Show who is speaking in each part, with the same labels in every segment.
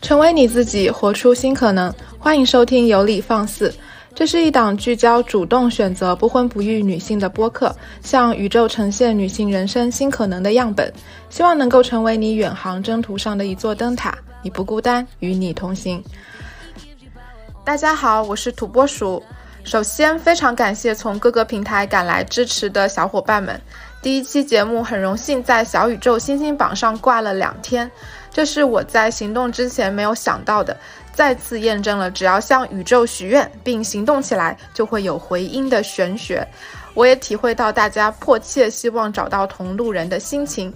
Speaker 1: 成为你自己，活出新可能。欢迎收听《有理放肆》，这是一档聚焦主动选择不婚不育女性的播客，向宇宙呈现女性人生新可能的样本，希望能够成为你远航征途上的一座灯塔。你不孤单，与你同行。大家好，我是土拨鼠。首先，非常感谢从各个平台赶来支持的小伙伴们。第一期节目很荣幸在小宇宙星星榜上挂了两天。这是我在行动之前没有想到的，再次验证了只要向宇宙许愿并行动起来，就会有回音的玄学。我也体会到大家迫切希望找到同路人的心情。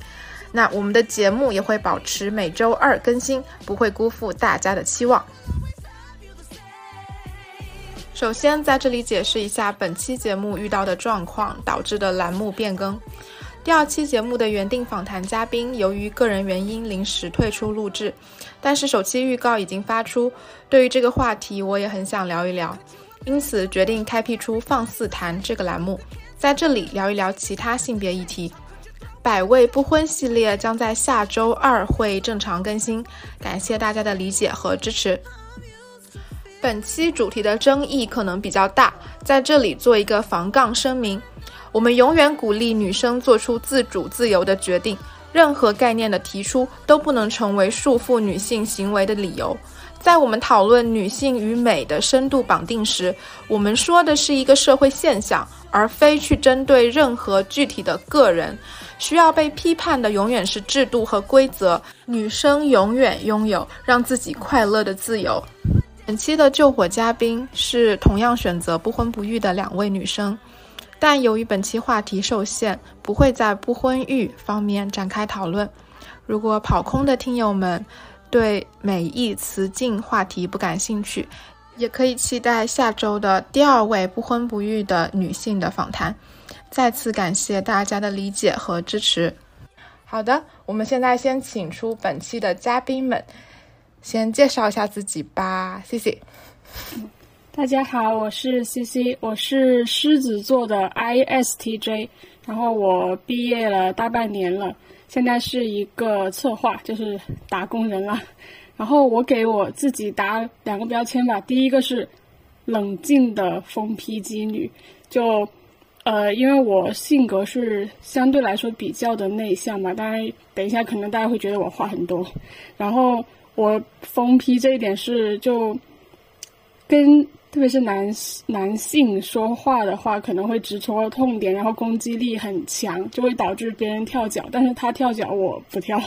Speaker 1: 那我们的节目也会保持每周二更新，不会辜负大家的期望。首先在这里解释一下本期节目遇到的状况导致的栏目变更。第二期节目的原定访谈嘉宾由于个人原因临时退出录制，但是首期预告已经发出。对于这个话题，我也很想聊一聊，因此决定开辟出“放肆谈”这个栏目，在这里聊一聊其他性别议题。百位不婚系列将在下周二会正常更新，感谢大家的理解和支持。本期主题的争议可能比较大，在这里做一个防杠声明。我们永远鼓励女生做出自主自由的决定，任何概念的提出都不能成为束缚女性行为的理由。在我们讨论女性与美的深度绑定时，我们说的是一个社会现象，而非去针对任何具体的个人。需要被批判的永远是制度和规则。女生永远拥有让自己快乐的自由。本期的救火嘉宾是同样选择不婚不育的两位女生。但由于本期话题受限，不会在不婚育方面展开讨论。如果跑空的听友们对美意词境话题不感兴趣，也可以期待下周的第二位不婚不育的女性的访谈。再次感谢大家的理解和支持。好的，我们现在先请出本期的嘉宾们，先介绍一下自己吧。谢谢。
Speaker 2: 大家好，我是 C C，我是狮子座的 I S T J，然后我毕业了大半年了，现在是一个策划，就是打工人了。然后我给我自己打两个标签吧，第一个是冷静的疯批机女，就呃，因为我性格是相对来说比较的内向嘛，当然等一下可能大家会觉得我话很多，然后我疯批这一点是就跟。特别是男男性说话的话，可能会直戳痛点，然后攻击力很强，就会导致别人跳脚。但是他跳脚，我不跳。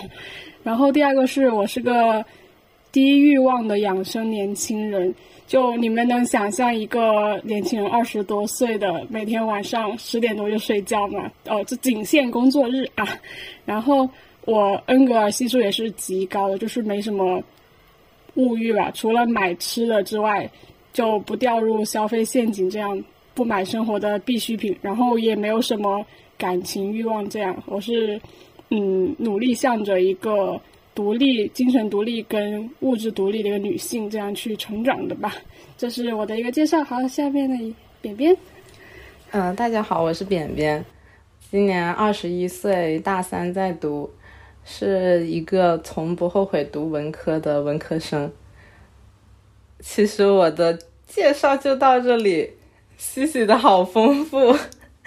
Speaker 2: 然后第二个是我是个低欲望的养生年轻人，就你们能想象一个年轻人二十多岁的每天晚上十点多就睡觉吗？哦，这仅限工作日啊。然后我恩格尔系数也是极高的，就是没什么物欲吧，除了买吃的之外。就不掉入消费陷阱，这样不买生活的必需品，然后也没有什么感情欲望，这样我是嗯努力向着一个独立、精神独立跟物质独立的一个女性这样去成长的吧。这是我的一个介绍。好，下面的扁扁。
Speaker 3: 嗯，大家好，我是扁扁，今年二十一岁，大三在读，是一个从不后悔读文科的文科生。其实我的介绍就到这里，西西的好丰富，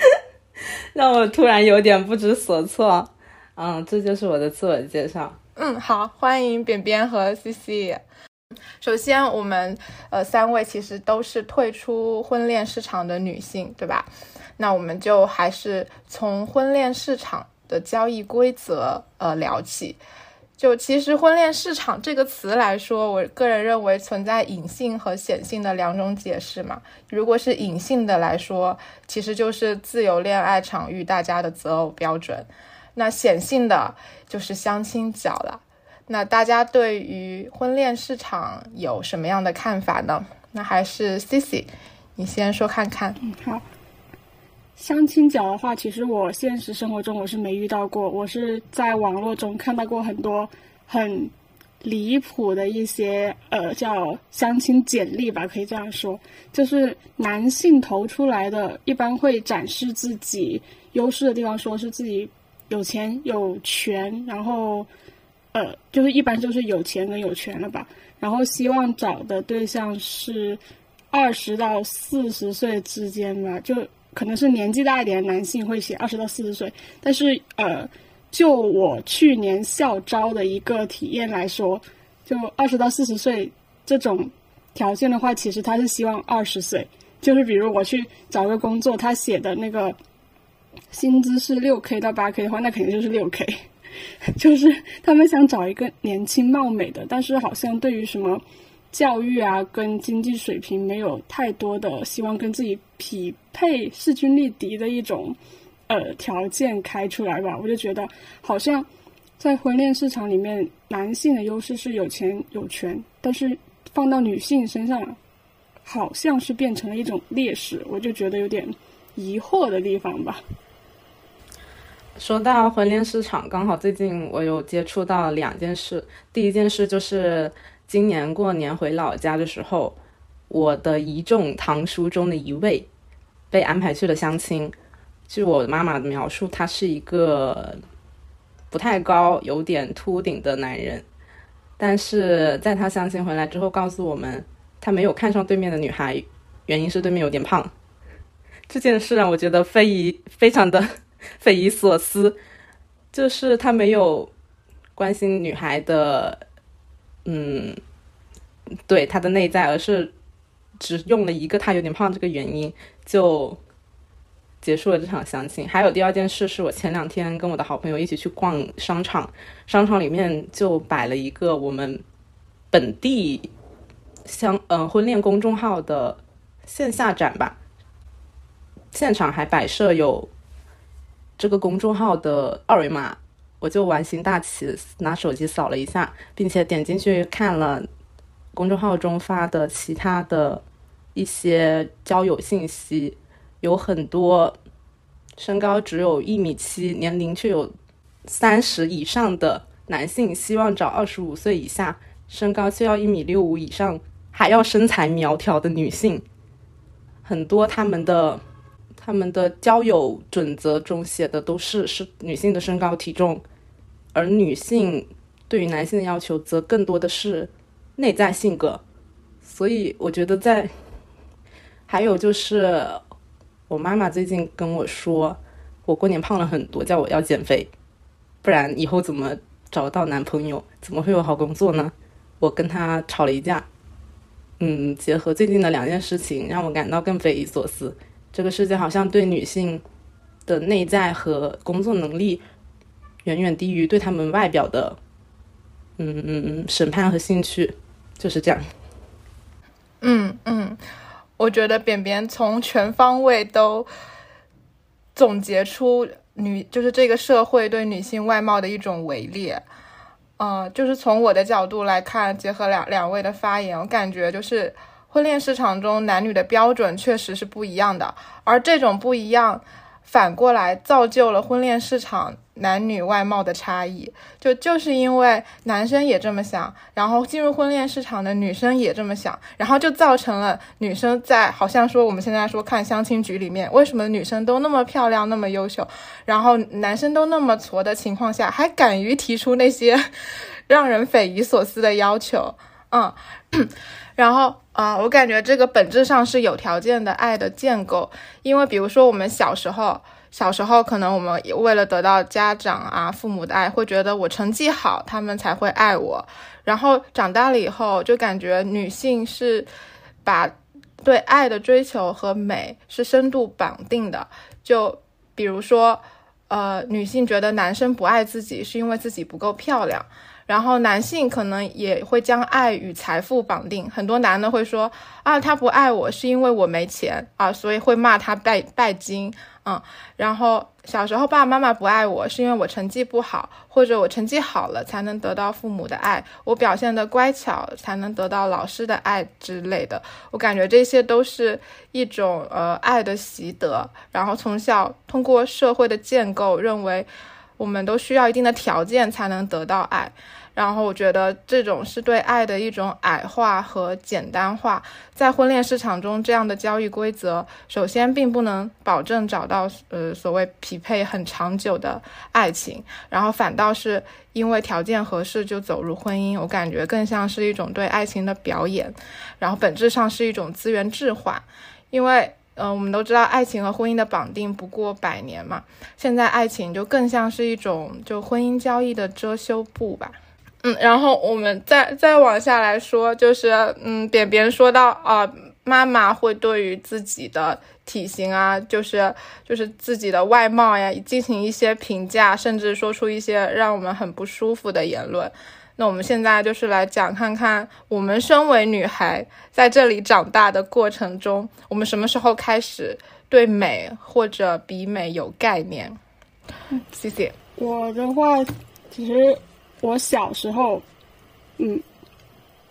Speaker 3: 让我突然有点不知所措。嗯，这就是我的自我介绍。
Speaker 1: 嗯，好，欢迎扁扁和西西。首先，我们呃三位其实都是退出婚恋市场的女性，对吧？那我们就还是从婚恋市场的交易规则呃聊起。就其实婚恋市场这个词来说，我个人认为存在隐性和显性的两种解释嘛。如果是隐性的来说，其实就是自由恋爱场域大家的择偶标准。那显性的就是相亲角了。那大家对于婚恋市场有什么样的看法呢？那还是 Cici，你先说看看。
Speaker 2: 嗯，好。相亲角的话，其实我现实生活中我是没遇到过，我是在网络中看到过很多很离谱的一些呃叫相亲简历吧，可以这样说，就是男性投出来的，一般会展示自己优势的地方，说是自己有钱有权，然后呃就是一般就是有钱跟有权了吧，然后希望找的对象是二十到四十岁之间吧，就可能是年纪大一点的男性会写二十到四十岁，但是呃。就我去年校招的一个体验来说，就二十到四十岁这种条件的话，其实他是希望二十岁。就是比如我去找个工作，他写的那个薪资是六 k 到八 k 的话，那肯定就是六 k。就是他们想找一个年轻貌美的，但是好像对于什么教育啊跟经济水平没有太多的希望跟自己匹配、势均力敌的一种。呃，条件开出来吧，我就觉得好像在婚恋市场里面，男性的优势是有钱有权，但是放到女性身上，好像是变成了一种劣势，我就觉得有点疑惑的地方吧。
Speaker 3: 说到婚恋市场，刚好最近我有接触到两件事，第一件事就是今年过年回老家的时候，我的一众堂叔中的一位被安排去了相亲。据我妈妈的描述，他是一个不太高、有点秃顶的男人。但是在他相亲回来之后，告诉我们他没有看上对面的女孩，原因是对面有点胖。这件事让我觉得非遗非常的匪夷所思，就是他没有关心女孩的，嗯，对他的内在，而是只用了一个他有点胖这个原因就。结束了这场相亲，还有第二件事是我前两天跟我的好朋友一起去逛商场，商场里面就摆了一个我们本地相呃婚恋公众号的线下展吧，现场还摆设有这个公众号的二维码，我就玩心大起，拿手机扫了一下，并且点进去看了公众号中发的其他的一些交友信息。有很多身高只有一米七，年龄却有三十以上的男性，希望找二十五岁以下，身高却要一米六五以上，还要身材苗条的女性。很多他们的他们的交友准则中写的都是是女性的身高体重，而女性对于男性的要求则更多的是内在性格。所以我觉得在还有就是。我妈妈最近跟我说，我过年胖了很多，叫我要减肥，不然以后怎么找到男朋友，怎么会有好工作呢？我跟她吵了一架。嗯，结合最近的两件事情，让我感到更匪夷所思。这个世界好像对女性的内在和工作能力，远远低于对他们外表的，嗯嗯嗯审判和兴趣，就是这样。
Speaker 1: 嗯嗯。我觉得扁扁从全方位都总结出女就是这个社会对女性外貌的一种围猎，嗯，就是从我的角度来看，结合两两位的发言，我感觉就是婚恋市场中男女的标准确实是不一样的，而这种不一样反过来造就了婚恋市场。男女外貌的差异，就就是因为男生也这么想，然后进入婚恋市场的女生也这么想，然后就造成了女生在好像说我们现在说看相亲局里面，为什么女生都那么漂亮那么优秀，然后男生都那么矬的情况下，还敢于提出那些 让人匪夷所思的要求，嗯，然后啊，我感觉这个本质上是有条件的爱的建构，因为比如说我们小时候。小时候，可能我们为了得到家长啊、父母的爱，会觉得我成绩好，他们才会爱我。然后长大了以后，就感觉女性是把对爱的追求和美是深度绑定的。就比如说，呃，女性觉得男生不爱自己是因为自己不够漂亮，然后男性可能也会将爱与财富绑定。很多男的会说啊，他不爱我是因为我没钱啊，所以会骂他拜拜金。嗯，然后小时候爸爸妈妈不爱我，是因为我成绩不好，或者我成绩好了才能得到父母的爱，我表现的乖巧才能得到老师的爱之类的。我感觉这些都是一种呃爱的习得，然后从小通过社会的建构，认为我们都需要一定的条件才能得到爱，然后我觉得这种是对爱的一种矮化和简单化。在婚恋市场中，这样的交易规则，首先并不能保证找到呃所谓匹配很长久的爱情，然后反倒是因为条件合适就走入婚姻。我感觉更像是一种对爱情的表演，然后本质上是一种资源置换，因为。嗯，我们都知道爱情和婚姻的绑定不过百年嘛，现在爱情就更像是一种就婚姻交易的遮羞布吧。嗯，然后我们再再往下来说，就是嗯，扁扁说到啊，妈妈会对于自己的体型啊，就是就是自己的外貌呀，进行一些评价，甚至说出一些让我们很不舒服的言论。那我们现在就是来讲看看，我们身为女孩在这里长大的过程中，我们什么时候开始对美或者比美有概念？谢谢。
Speaker 2: 我的话，其实我小时候，嗯，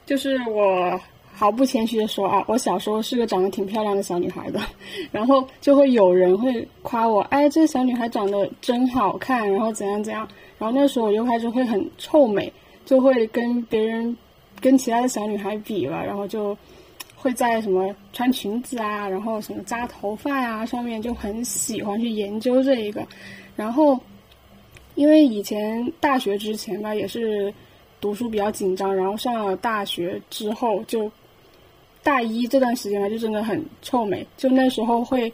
Speaker 2: 就是我毫不谦虚的说啊，我小时候是个长得挺漂亮的小女孩的，然后就会有人会夸我，哎，这个小女孩长得真好看，然后怎样怎样，然后那时候我就开始会很臭美。就会跟别人、跟其他的小女孩比了，然后就会在什么穿裙子啊，然后什么扎头发呀上面就很喜欢去研究这一个。然后因为以前大学之前吧，也是读书比较紧张，然后上了大学之后，就大一这段时间吧，就真的很臭美。就那时候会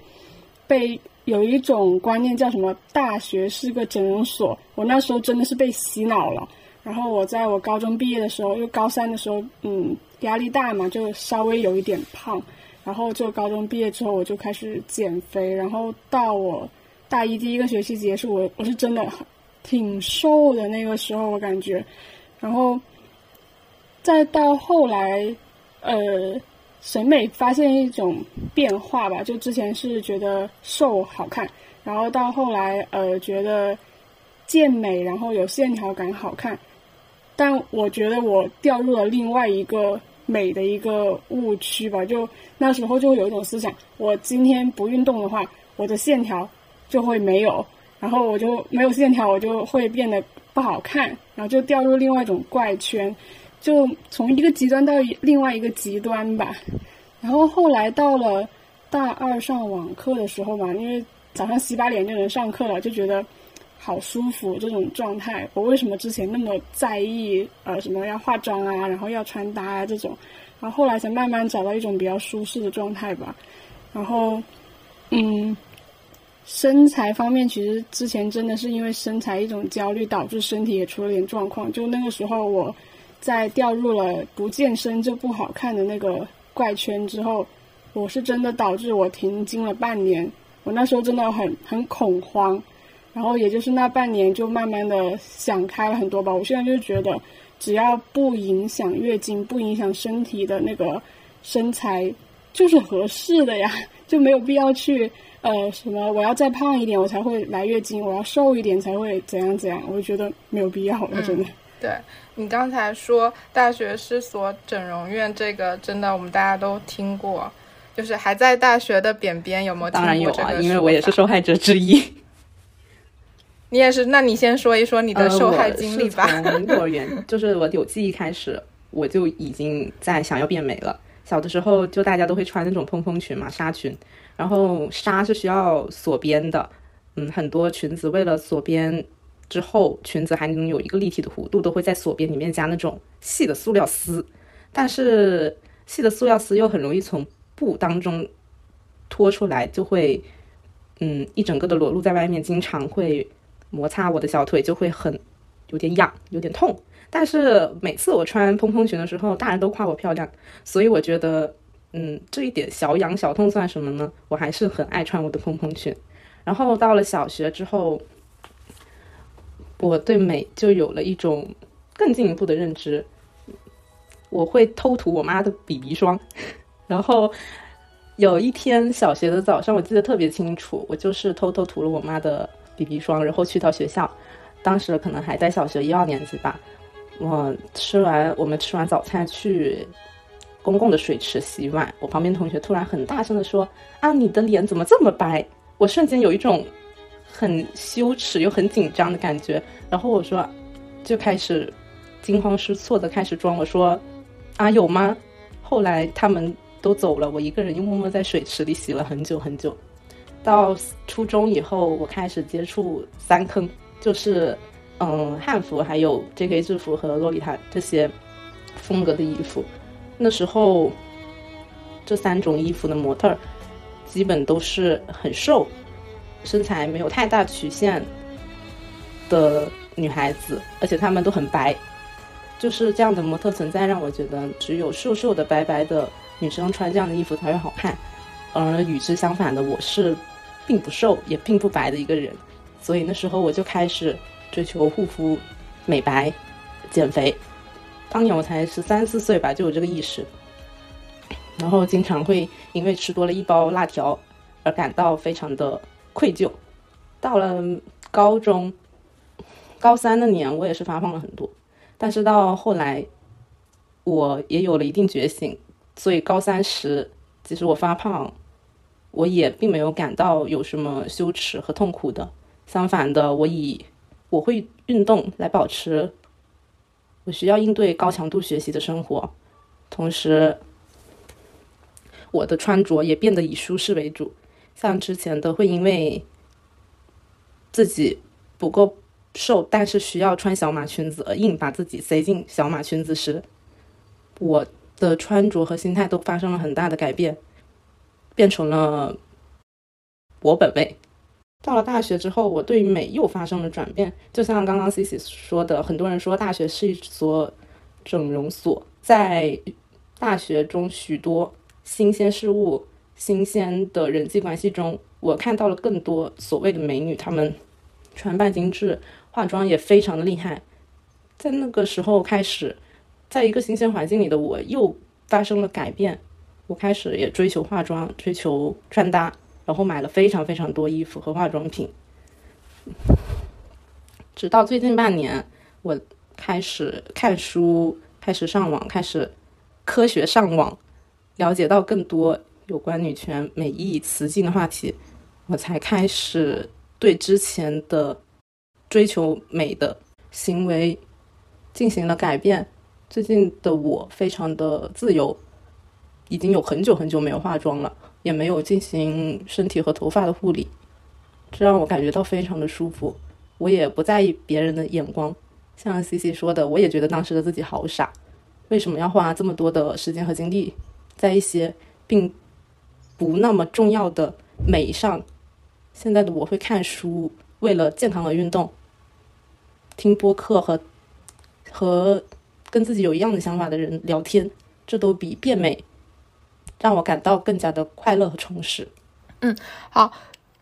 Speaker 2: 被有一种观念叫什么“大学是个整容所”，我那时候真的是被洗脑了。然后我在我高中毕业的时候，因为高三的时候，嗯，压力大嘛，就稍微有一点胖。然后就高中毕业之后，我就开始减肥。然后到我大一第一个学期结束，我我是真的挺瘦的那个时候，我感觉。然后再到后来，呃，审美发现一种变化吧。就之前是觉得瘦好看，然后到后来，呃，觉得健美，然后有线条感好看。但我觉得我掉入了另外一个美的一个误区吧，就那时候就会有一种思想，我今天不运动的话，我的线条就会没有，然后我就没有线条，我就会变得不好看，然后就掉入另外一种怪圈，就从一个极端到另外一个极端吧。然后后来到了大二上网课的时候嘛，因为早上洗把脸就能上课了，就觉得。好舒服这种状态，我为什么之前那么在意呃什么要化妆啊，然后要穿搭啊这种，然后后来才慢慢找到一种比较舒适的状态吧。然后，嗯，身材方面其实之前真的是因为身材一种焦虑，导致身体也出了点状况。就那个时候我在掉入了不健身就不好看的那个怪圈之后，我是真的导致我停经了半年。我那时候真的很很恐慌。然后也就是那半年，就慢慢的想开了很多吧。我现在就觉得，只要不影响月经，不影响身体的那个身材，就是合适的呀，就没有必要去呃什么我要再胖一点我才会来月经，我要瘦一点才会怎样怎样。我就觉得没有必要了，真的。
Speaker 1: 对你刚才说大学是所整容院，这个真的我们大家都听过，就是还在大学的扁扁有没有？
Speaker 3: 当然有啊，因为我也是受害者之一。
Speaker 1: 你也是，那你先说一说你的受害经历吧。
Speaker 3: 从幼儿园，就是我有记忆开始，我就已经在想要变美了。小的时候，就大家都会穿那种蓬蓬裙嘛，纱裙，然后纱是需要锁边的。嗯，很多裙子为了锁边之后，裙子还能有一个立体的弧度，都会在锁边里面加那种细的塑料丝。但是细的塑料丝又很容易从布当中脱出来，就会嗯一整个的裸露在外面，经常会。摩擦我的小腿就会很有点痒，有点痛。但是每次我穿蓬蓬裙的时候，大人都夸我漂亮，所以我觉得，嗯，这一点小痒小痛算什么呢？我还是很爱穿我的蓬蓬裙。然后到了小学之后，我对美就有了一种更进一步的认知。我会偷涂我妈的 BB 霜，然后有一天小学的早上，我记得特别清楚，我就是偷偷涂了我妈的。BB 霜，然后去到学校，当时可能还在小学一二年级吧。我吃完，我们吃完早餐去公共的水池洗碗，我旁边同学突然很大声的说：“啊，你的脸怎么这么白？”我瞬间有一种很羞耻又很紧张的感觉。然后我说，就开始惊慌失措的开始装，我说：“啊，有吗？”后来他们都走了，我一个人又默默在水池里洗了很久很久。到初中以后，我开始接触三坑，就是嗯汉服、还有 J.K. 制服和洛丽塔这些风格的衣服。那时候，这三种衣服的模特基本都是很瘦，身材没有太大曲线的女孩子，而且她们都很白。就是这样的模特存在，让我觉得只有瘦瘦的、白白的女生穿这样的衣服才会好看。而与之相反的，我是并不瘦也并不白的一个人，所以那时候我就开始追求护肤、美白、减肥。当年我才十三四岁吧，就有这个意识，然后经常会因为吃多了一包辣条而感到非常的愧疚。到了高中高三那年，我也是发胖了很多。但是到后来，我也有了一定觉醒，所以高三时，即使我发胖，我也并没有感到有什么羞耻和痛苦的。相反的，我以我会运动来保持我需要应对高强度学习的生活，同时，我的穿着也变得以舒适为主。像之前的会因为自己不够。瘦，但是需要穿小码裙子，而硬把自己塞进小码裙子时，我的穿着和心态都发生了很大的改变，变成了我本位。到了大学之后，我对美又发生了转变。就像刚刚 Cici 说的，很多人说大学是一所整容所，在大学中许多新鲜事物、新鲜的人际关系中，我看到了更多所谓的美女，她们穿扮精致。化妆也非常的厉害，在那个时候开始，在一个新鲜环境里的我又发生了改变，我开始也追求化妆，追求穿搭，然后买了非常非常多衣服和化妆品。直到最近半年，我开始看书，开始上网，开始科学上网，了解到更多有关女权、美意、雌竞的话题，我才开始对之前的。追求美的行为进行了改变。最近的我非常的自由，已经有很久很久没有化妆了，也没有进行身体和头发的护理，这让我感觉到非常的舒服。我也不在意别人的眼光，像 C C 说的，我也觉得当时的自己好傻，为什么要花这么多的时间和精力在一些并不那么重要的美上？现在的我会看书。为了健康而运动，听播客和和跟自己有一样的想法的人聊天，这都比变美让我感到更加的快乐和充实。
Speaker 1: 嗯，好，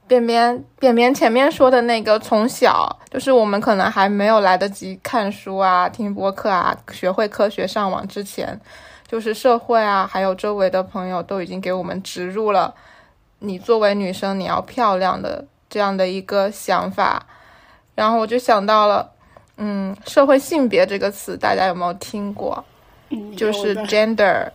Speaker 1: 扁扁扁扁前面说的那个，从小就是我们可能还没有来得及看书啊、听播客啊、学会科学上网之前，就是社会啊，还有周围的朋友都已经给我们植入了，你作为女生你要漂亮的。这样的一个想法，然后我就想到了，嗯，社会性别这个词，大家有没有听过？
Speaker 2: 嗯，
Speaker 1: 就是 gender，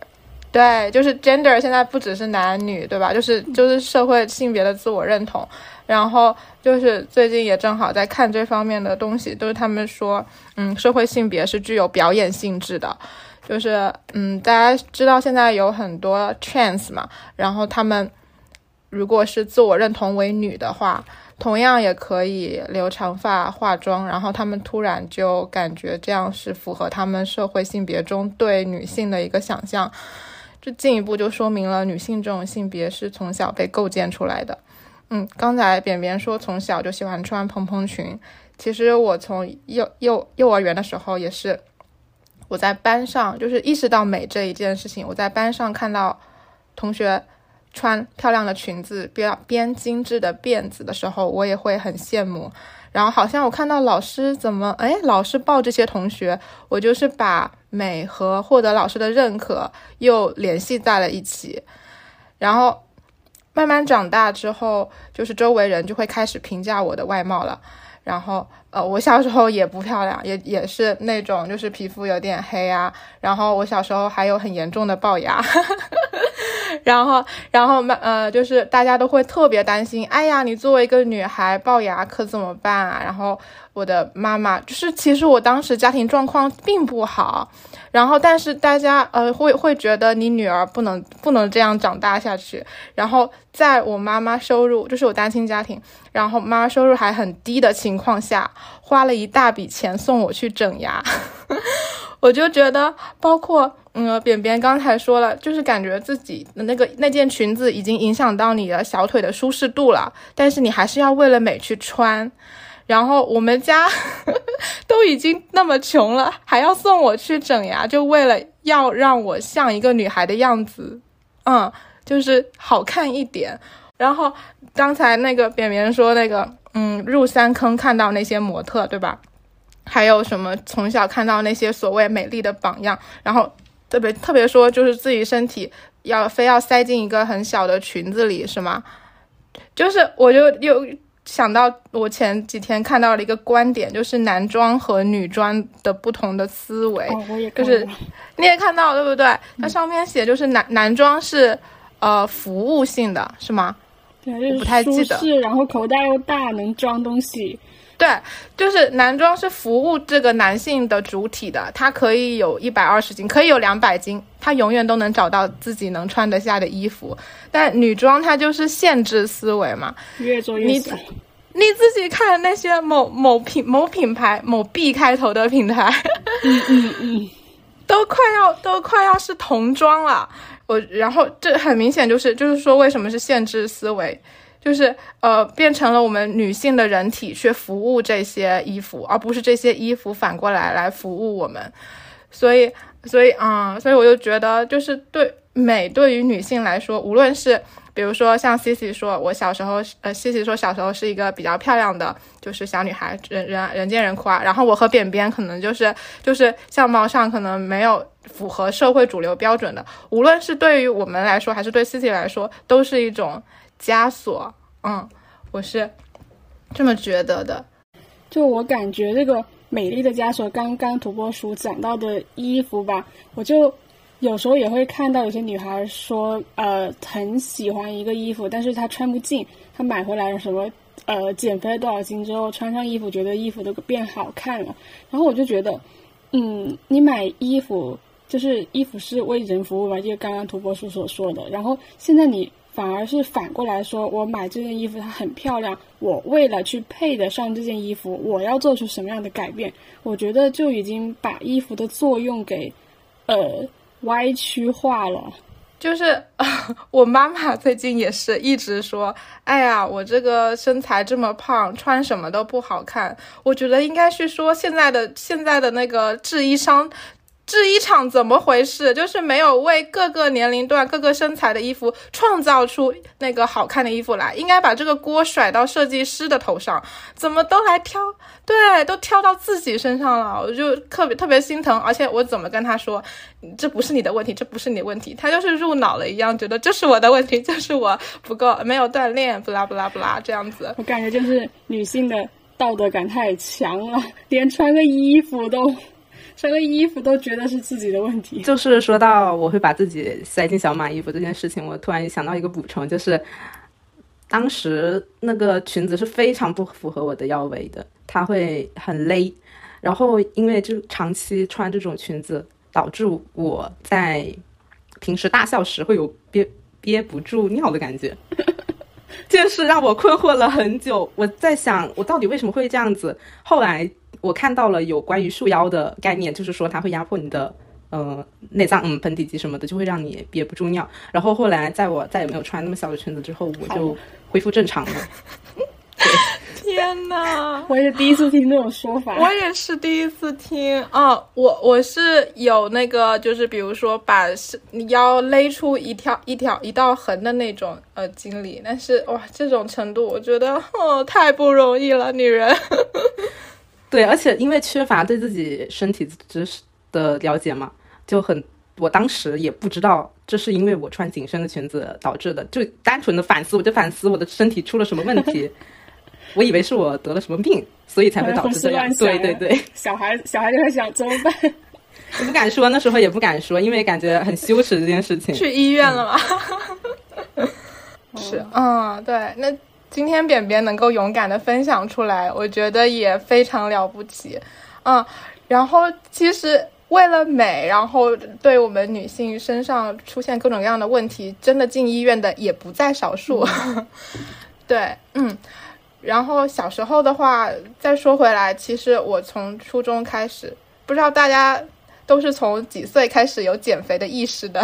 Speaker 1: 对，就是 gender，现在不只是男女，对吧？就是就是社会性别的自我认同。然后就是最近也正好在看这方面的东西，都是他们说，嗯，社会性别是具有表演性质的，就是嗯，大家知道现在有很多 trans 嘛，然后他们。如果是自我认同为女的话，同样也可以留长发、化妆，然后他们突然就感觉这样是符合他们社会性别中对女性的一个想象，这进一步就说明了女性这种性别是从小被构建出来的。嗯，刚才扁扁说从小就喜欢穿蓬蓬裙，其实我从幼幼幼儿园的时候也是，我在班上就是意识到美这一件事情，我在班上看到同学。穿漂亮的裙子，编编精致的辫子的时候，我也会很羡慕。然后好像我看到老师怎么，哎，老师报这些同学，我就是把美和获得老师的认可又联系在了一起。然后慢慢长大之后，就是周围人就会开始评价我的外貌了。然后，呃，我小时候也不漂亮，也也是那种就是皮肤有点黑啊。然后我小时候还有很严重的龅牙。然后，然后嘛，呃，就是大家都会特别担心，哎呀，你作为一个女孩龅牙可怎么办啊？然后，我的妈妈，就是其实我当时家庭状况并不好，然后但是大家呃会会觉得你女儿不能不能这样长大下去，然后在我妈妈收入就是我单亲家庭，然后妈妈收入还很低的情况下，花了一大笔钱送我去整牙，我就觉得包括。嗯，扁扁刚才说了，就是感觉自己的那个那件裙子已经影响到你的小腿的舒适度了，但是你还是要为了美去穿。然后我们家 都已经那么穷了，还要送我去整牙，就为了要让我像一个女孩的样子，嗯，就是好看一点。然后刚才那个扁扁说那个，嗯，入三坑看到那些模特，对吧？还有什么从小看到那些所谓美丽的榜样，然后。特别特别说，就是自己身体要非要塞进一个很小的裙子里，是吗？就是我就又想到，我前几天看到了一个观点，就是男装和女装的不同的思维。
Speaker 2: 哦，我也
Speaker 1: 就是你也看到对不对？它上面写就是男男装是呃服务性的，是吗？
Speaker 2: 对，
Speaker 1: 不太记得。
Speaker 2: 然后口袋又大，能装东西。
Speaker 1: 对，就是男装是服务这个男性的主体的，它可以有一百二十斤，可以有两百斤，他永远都能找到自己能穿得下的衣服。但女装它就是限制思维嘛，
Speaker 2: 越做越小。
Speaker 1: 你自己看那些某某品某品牌某 B 开头的品牌，
Speaker 2: 嗯嗯嗯，
Speaker 1: 都快要都快要是童装了。我然后这很明显就是就是说为什么是限制思维。就是呃，变成了我们女性的人体去服务这些衣服，而不是这些衣服反过来来服务我们。所以，所以啊，所以我就觉得，就是对美对于女性来说，无论是比如说像 C C 说，我小时候呃，C C 说小时候是一个比较漂亮的，就是小女孩，人人人见人夸。然后我和扁扁可能就是就是相貌上可能没有符合社会主流标准的。无论是对于我们来说，还是对 C C 来说，都是一种。枷锁，嗯，我是这么觉得的。
Speaker 2: 就我感觉，这个美丽的枷锁，刚刚土拨鼠讲到的衣服吧，我就有时候也会看到有些女孩说，呃，很喜欢一个衣服，但是她穿不进，她买回来什么，呃，减肥了多少斤之后穿上衣服，觉得衣服都变好看了。然后我就觉得，嗯，你买衣服就是衣服是为人服务吧，就刚刚土拨鼠所说的。然后现在你。反而是反过来说，我买这件衣服它很漂亮，我为了去配得上这件衣服，我要做出什么样的改变？我觉得就已经把衣服的作用给，呃，歪曲化了。
Speaker 1: 就是 我妈妈最近也是一直说，哎呀，我这个身材这么胖，穿什么都不好看。我觉得应该是说现在的现在的那个制衣商。制衣厂怎么回事？就是没有为各个年龄段、各个身材的衣服创造出那个好看的衣服来，应该把这个锅甩到设计师的头上。怎么都来挑？对，都挑到自己身上了，我就特别特别心疼。而且我怎么跟他说，这不是你的问题，这不是你的问题，他就是入脑了一样，觉得这是我的问题，就是我不够没有锻炼，不啦不啦不啦这样子。
Speaker 2: 我感觉就是女性的道德感太强了，连穿个衣服都。穿个衣服都觉得是自己的问题。
Speaker 3: 就是说到我会把自己塞进小马衣服这件事情，我突然想到一个补充，就是当时那个裙子是非常不符合我的腰围的，它会很勒。然后因为就长期穿这种裙子，导致我在平时大笑时会有憋憋不住尿的感觉。这件事让我困惑了很久。我在想，我到底为什么会这样子？后来。我看到了有关于束腰的概念，就是说它会压迫你的呃内脏，嗯，盆底肌什么的，就会让你憋不住尿。然后后来在我再也没有穿那么小的裙子之后，我就恢复正常了。
Speaker 1: 天呐，
Speaker 2: 我也是第一次听这种说法。
Speaker 1: 我也是第一次听啊！我我是有那个，就是比如说把腰勒出一条一条一道痕的那种呃经历，但是哇，这种程度我觉得哦太不容易了，女人。
Speaker 3: 对，而且因为缺乏对自己身体知识的了解嘛，就很，我当时也不知道这是因为我穿紧身的裙子导致的，就单纯的反思，我就反思我的身体出了什么问题，我以为是我得了什么病，所以才会导致这样。对对对，
Speaker 2: 小孩小孩就会想怎么办？
Speaker 3: 我不敢说，那时候也不敢说，因为感觉很羞耻这件事情。
Speaker 1: 去医院了吗？是，嗯，对，那。今天扁扁能够勇敢的分享出来，我觉得也非常了不起。嗯，然后其实为了美，然后对我们女性身上出现各种各样的问题，真的进医院的也不在少数。对，嗯。然后小时候的话，再说回来，其实我从初中开始，不知道大家都是从几岁开始有减肥的意识的？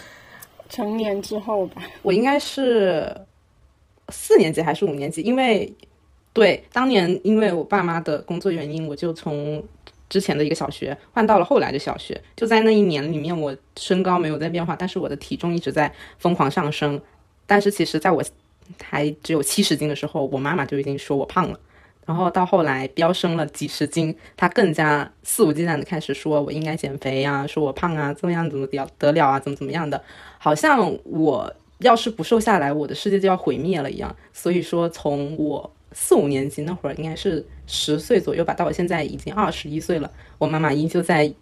Speaker 2: 成年之后吧，
Speaker 3: 我应该是四年级还是五年级？因为对当年因为我爸妈的工作原因，我就从之前的一个小学换到了后来的小学。就在那一年里面，我身高没有在变化，但是我的体重一直在疯狂上升。但是其实在我还只有七十斤的时候，我妈妈就已经说我胖了。然后到后来飙升了几十斤，她更加肆无忌惮的开始说我应该减肥呀，说我胖啊，怎么样怎么得得了啊，怎么怎么样的，好像我要是不瘦下来，我的世界就要毁灭了一样。所以说，从我四五年级那会儿，应该是十岁左右吧，到我现在已经二十一岁了，我妈妈依旧在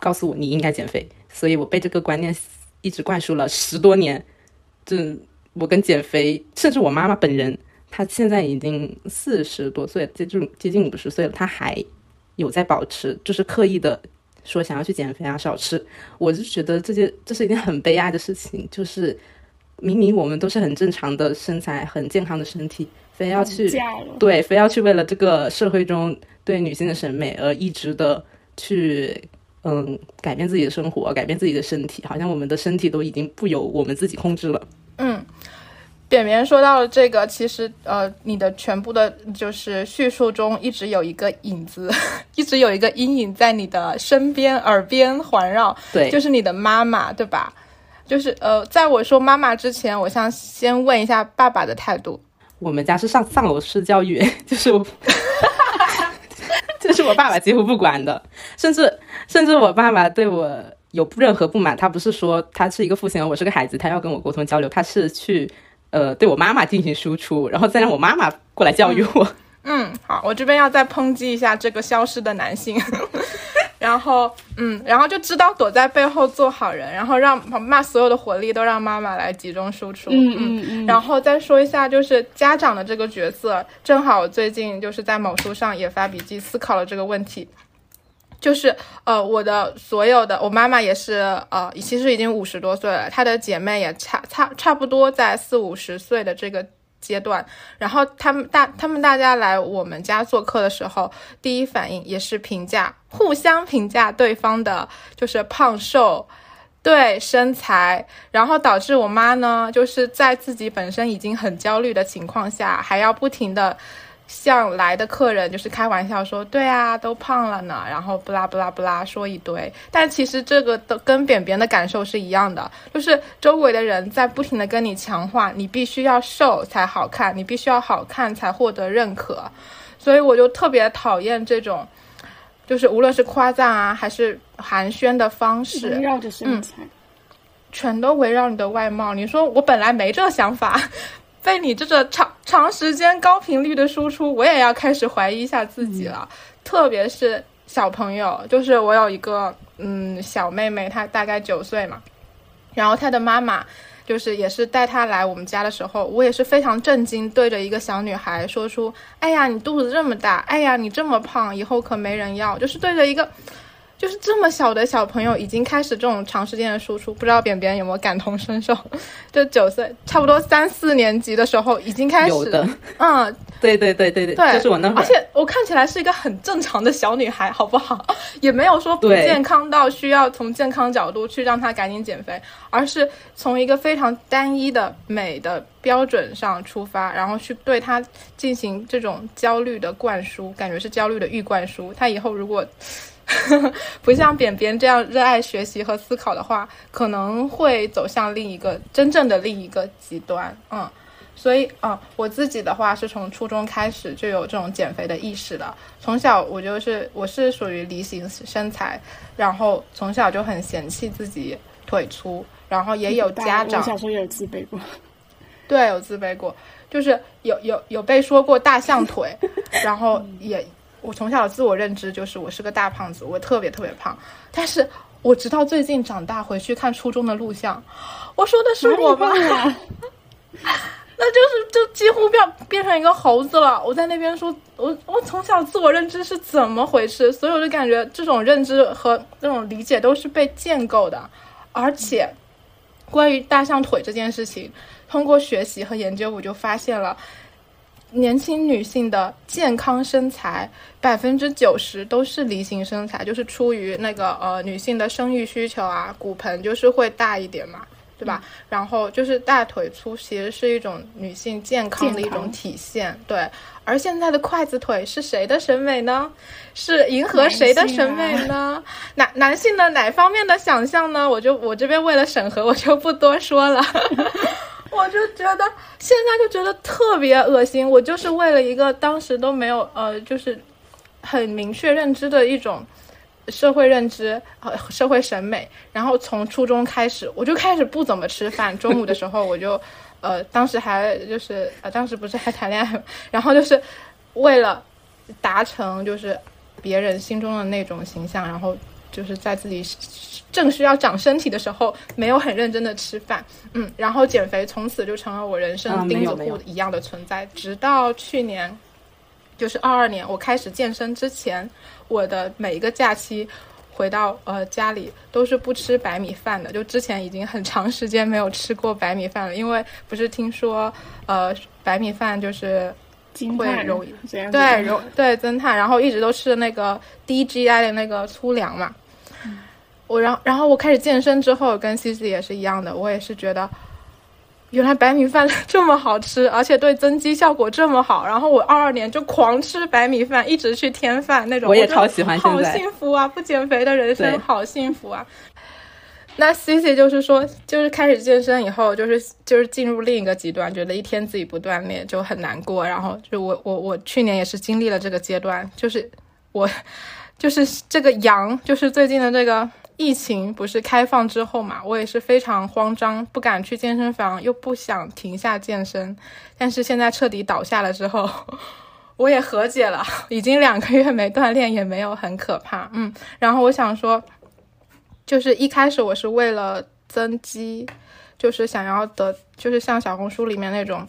Speaker 3: 告诉我你应该减肥，所以我被这个观念一直灌输了十多年。这我跟减肥，甚至我妈妈本人。她现在已经四十多岁，接近接近五十岁了，她还有在保持，就是刻意的说想要去减肥啊，少吃。我就觉得这件这是一件很悲哀的事情，就是明明我们都是很正常的身材、很健康的身体，非要去对，非要去为了这个社会中对女性的审美而一直的去嗯改变自己的生活，改变自己的身体，好像我们的身体都已经不由我们自己控制了。
Speaker 1: 嗯。扁扁说到了这个，其实呃，你的全部的，就是叙述中一直有一个影子，一直有一个阴影在你的身边、耳边环绕，
Speaker 3: 对，
Speaker 1: 就是你的妈妈，对吧？就是呃，在我说妈妈之前，我想先问一下爸爸的态度。
Speaker 3: 我们家是上丧偶式教育，就是我，就是我爸爸几乎不管的，甚至甚至我爸爸对我有任何不满，他不是说他是一个父亲，我是个孩子，他要跟我沟通交流，他是去。呃，对我妈妈进行输出，然后再让我妈妈过来教育我。
Speaker 1: 嗯，好，我这边要再抨击一下这个消失的男性，然后，嗯，然后就知道躲在背后做好人，然后让骂所有的火力都让妈妈来集中输出。
Speaker 2: 嗯嗯嗯。
Speaker 1: 然后再说一下，就是家长的这个角色，正好我最近就是在某书上也发笔记思考了这个问题。就是呃，我的所有的，我妈妈也是呃，其实已经五十多岁了，她的姐妹也差差差不多在四五十岁的这个阶段。然后他们大他们大家来我们家做客的时候，第一反应也是评价，互相评价对方的，就是胖瘦，对身材，然后导致我妈呢，就是在自己本身已经很焦虑的情况下，还要不停的。向来的客人就是开玩笑说，对啊，都胖了呢，然后不拉不拉不拉说一堆，但其实这个都跟扁扁的感受是一样的，就是周围的人在不停的跟你强化，你必须要瘦才好看，你必须要好看才获得认可，所以我就特别讨厌这种，就是无论是夸赞啊还是寒暄的方式，
Speaker 2: 围绕着身材，
Speaker 1: 全都围绕你的外貌。你说我本来没这想法。被你这个长长时间高频率的输出，我也要开始怀疑一下自己了。特别是小朋友，就是我有一个嗯小妹妹，她大概九岁嘛，然后她的妈妈就是也是带她来我们家的时候，我也是非常震惊，对着一个小女孩说出：“哎呀，你肚子这么大，哎呀，你这么胖，以后可没人要。”就是对着一个。就是这么小的小朋友已经开始这种长时间的输出，不知道扁扁有没有感同身受？就九岁，差不多三四年级的时候已经开始
Speaker 3: 有的，
Speaker 1: 嗯，
Speaker 3: 对对对对对，就是我那会儿，
Speaker 1: 而且我看起来是一个很正常的小女孩，好不好？也没有说不健康到需要从健康角度去让她赶紧减肥，而是从一个非常单一的美的标准上出发，然后去对她进行这种焦虑的灌输，感觉是焦虑的预灌输。她以后如果。不像扁扁这样热爱学习和思考的话，可能会走向另一个真正的另一个极端。嗯，所以啊，我自己的话是从初中开始就有这种减肥的意识了。从小我就是我是属于梨形身材，然后从小就很嫌弃自己腿粗，然后也有家长
Speaker 2: 小时候有自卑过，
Speaker 1: 对，有自卑过，就是有有有被说过大象腿，然后也。我从小的自我认知就是我是个大胖子，我特别特别胖。但是我直到最近长大回去看初中的录像，我说的是我吧？那就是就几乎变变成一个猴子了。我在那边说，我我从小自我认知是怎么回事？所以我就感觉这种认知和这种理解都是被建构的，而且关于大象腿这件事情，通过学习和研究，我就发现了。年轻女性的健康身材，百分之九十都是梨形身材，就是出于那个呃女性的生育需求啊，骨盆就是会大一点嘛，对吧？然后就是大腿粗，其实是一种女性健康的一种体现，对。而现在的筷子腿是谁的审美呢？是迎合谁的审美呢？男男性的哪方面的想象呢？我就我这边为了审核，我就不多说了。我就觉得现在就觉得特别恶心。我就是为了一个当时都没有呃，就是很明确认知的一种社会认知和社会审美。然后从初中开始，我就开始不怎么吃饭。中午的时候，我就 呃，当时还就是呃，当时不是还谈恋爱，然后就是为了达成就是别人心中的那种形象，然后就是在自己。正需要长身体的时候，没有很认真的吃饭，嗯，然后减肥从此就成了我人生钉子户一样的存在。直到去年，就是二二年，我开始健身之前，我的每一个假期回到呃家里都是不吃白米饭的。就之前已经很长时间没有吃过白米饭了，因为不是听说呃白米饭就是会容易对容对增碳，然后一直都吃那个低 GI 的那个粗粮嘛。我然然后我开始健身之后，跟 C C 也是一样的，我也是觉得，原来白米饭 这么好吃，而且对增肌效果这么好。然后我二二年就狂吃白米饭，一直去添饭那种。
Speaker 3: 我也超喜欢，
Speaker 1: 好幸福啊！不减肥的人生好幸福啊。那 C C 就是说，就是开始健身以后，就是就是进入另一个极端，觉得一天自己不锻炼就很难过。然后就我我我去年也是经历了这个阶段，就是我就是这个阳，就是最近的这个。疫情不是开放之后嘛，我也是非常慌张，不敢去健身房，又不想停下健身。但是现在彻底倒下了之后，我也和解了，已经两个月没锻炼，也没有很可怕。嗯，然后我想说，就是一开始我是为了增肌，就是想要得，就是像小红书里面那种。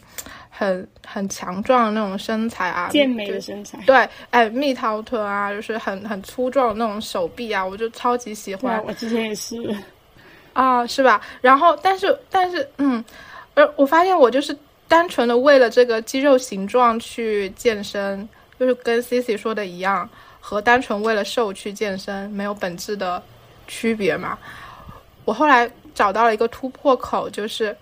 Speaker 1: 很很强壮的那种身材啊，
Speaker 2: 健美的身材。
Speaker 1: 对，哎，蜜桃臀啊，就是很很粗壮的那种手臂啊，我就超级喜欢。
Speaker 2: 我之前也是，
Speaker 1: 啊，是吧？然后，但是，但是，嗯，呃，我发现我就是单纯的为了这个肌肉形状去健身，就是跟 C C 说的一样，和单纯为了瘦去健身没有本质的区别嘛。我后来找到了一个突破口，就是。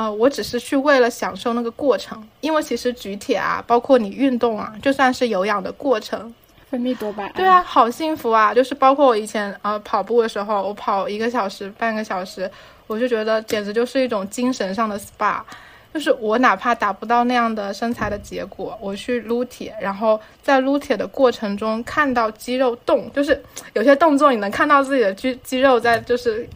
Speaker 1: 呃，我只是去为了享受那个过程，因为其实举铁啊，包括你运动啊，就算是有氧的过程，
Speaker 2: 分泌多巴胺。
Speaker 1: 对啊，好幸福啊！就是包括我以前呃跑步的时候，我跑一个小时、半个小时，我就觉得简直就是一种精神上的 SPA。就是我哪怕达不到那样的身材的结果，我去撸铁，然后在撸铁的过程中看到肌肉动，就是有些动作你能看到自己的肌肌肉在就是。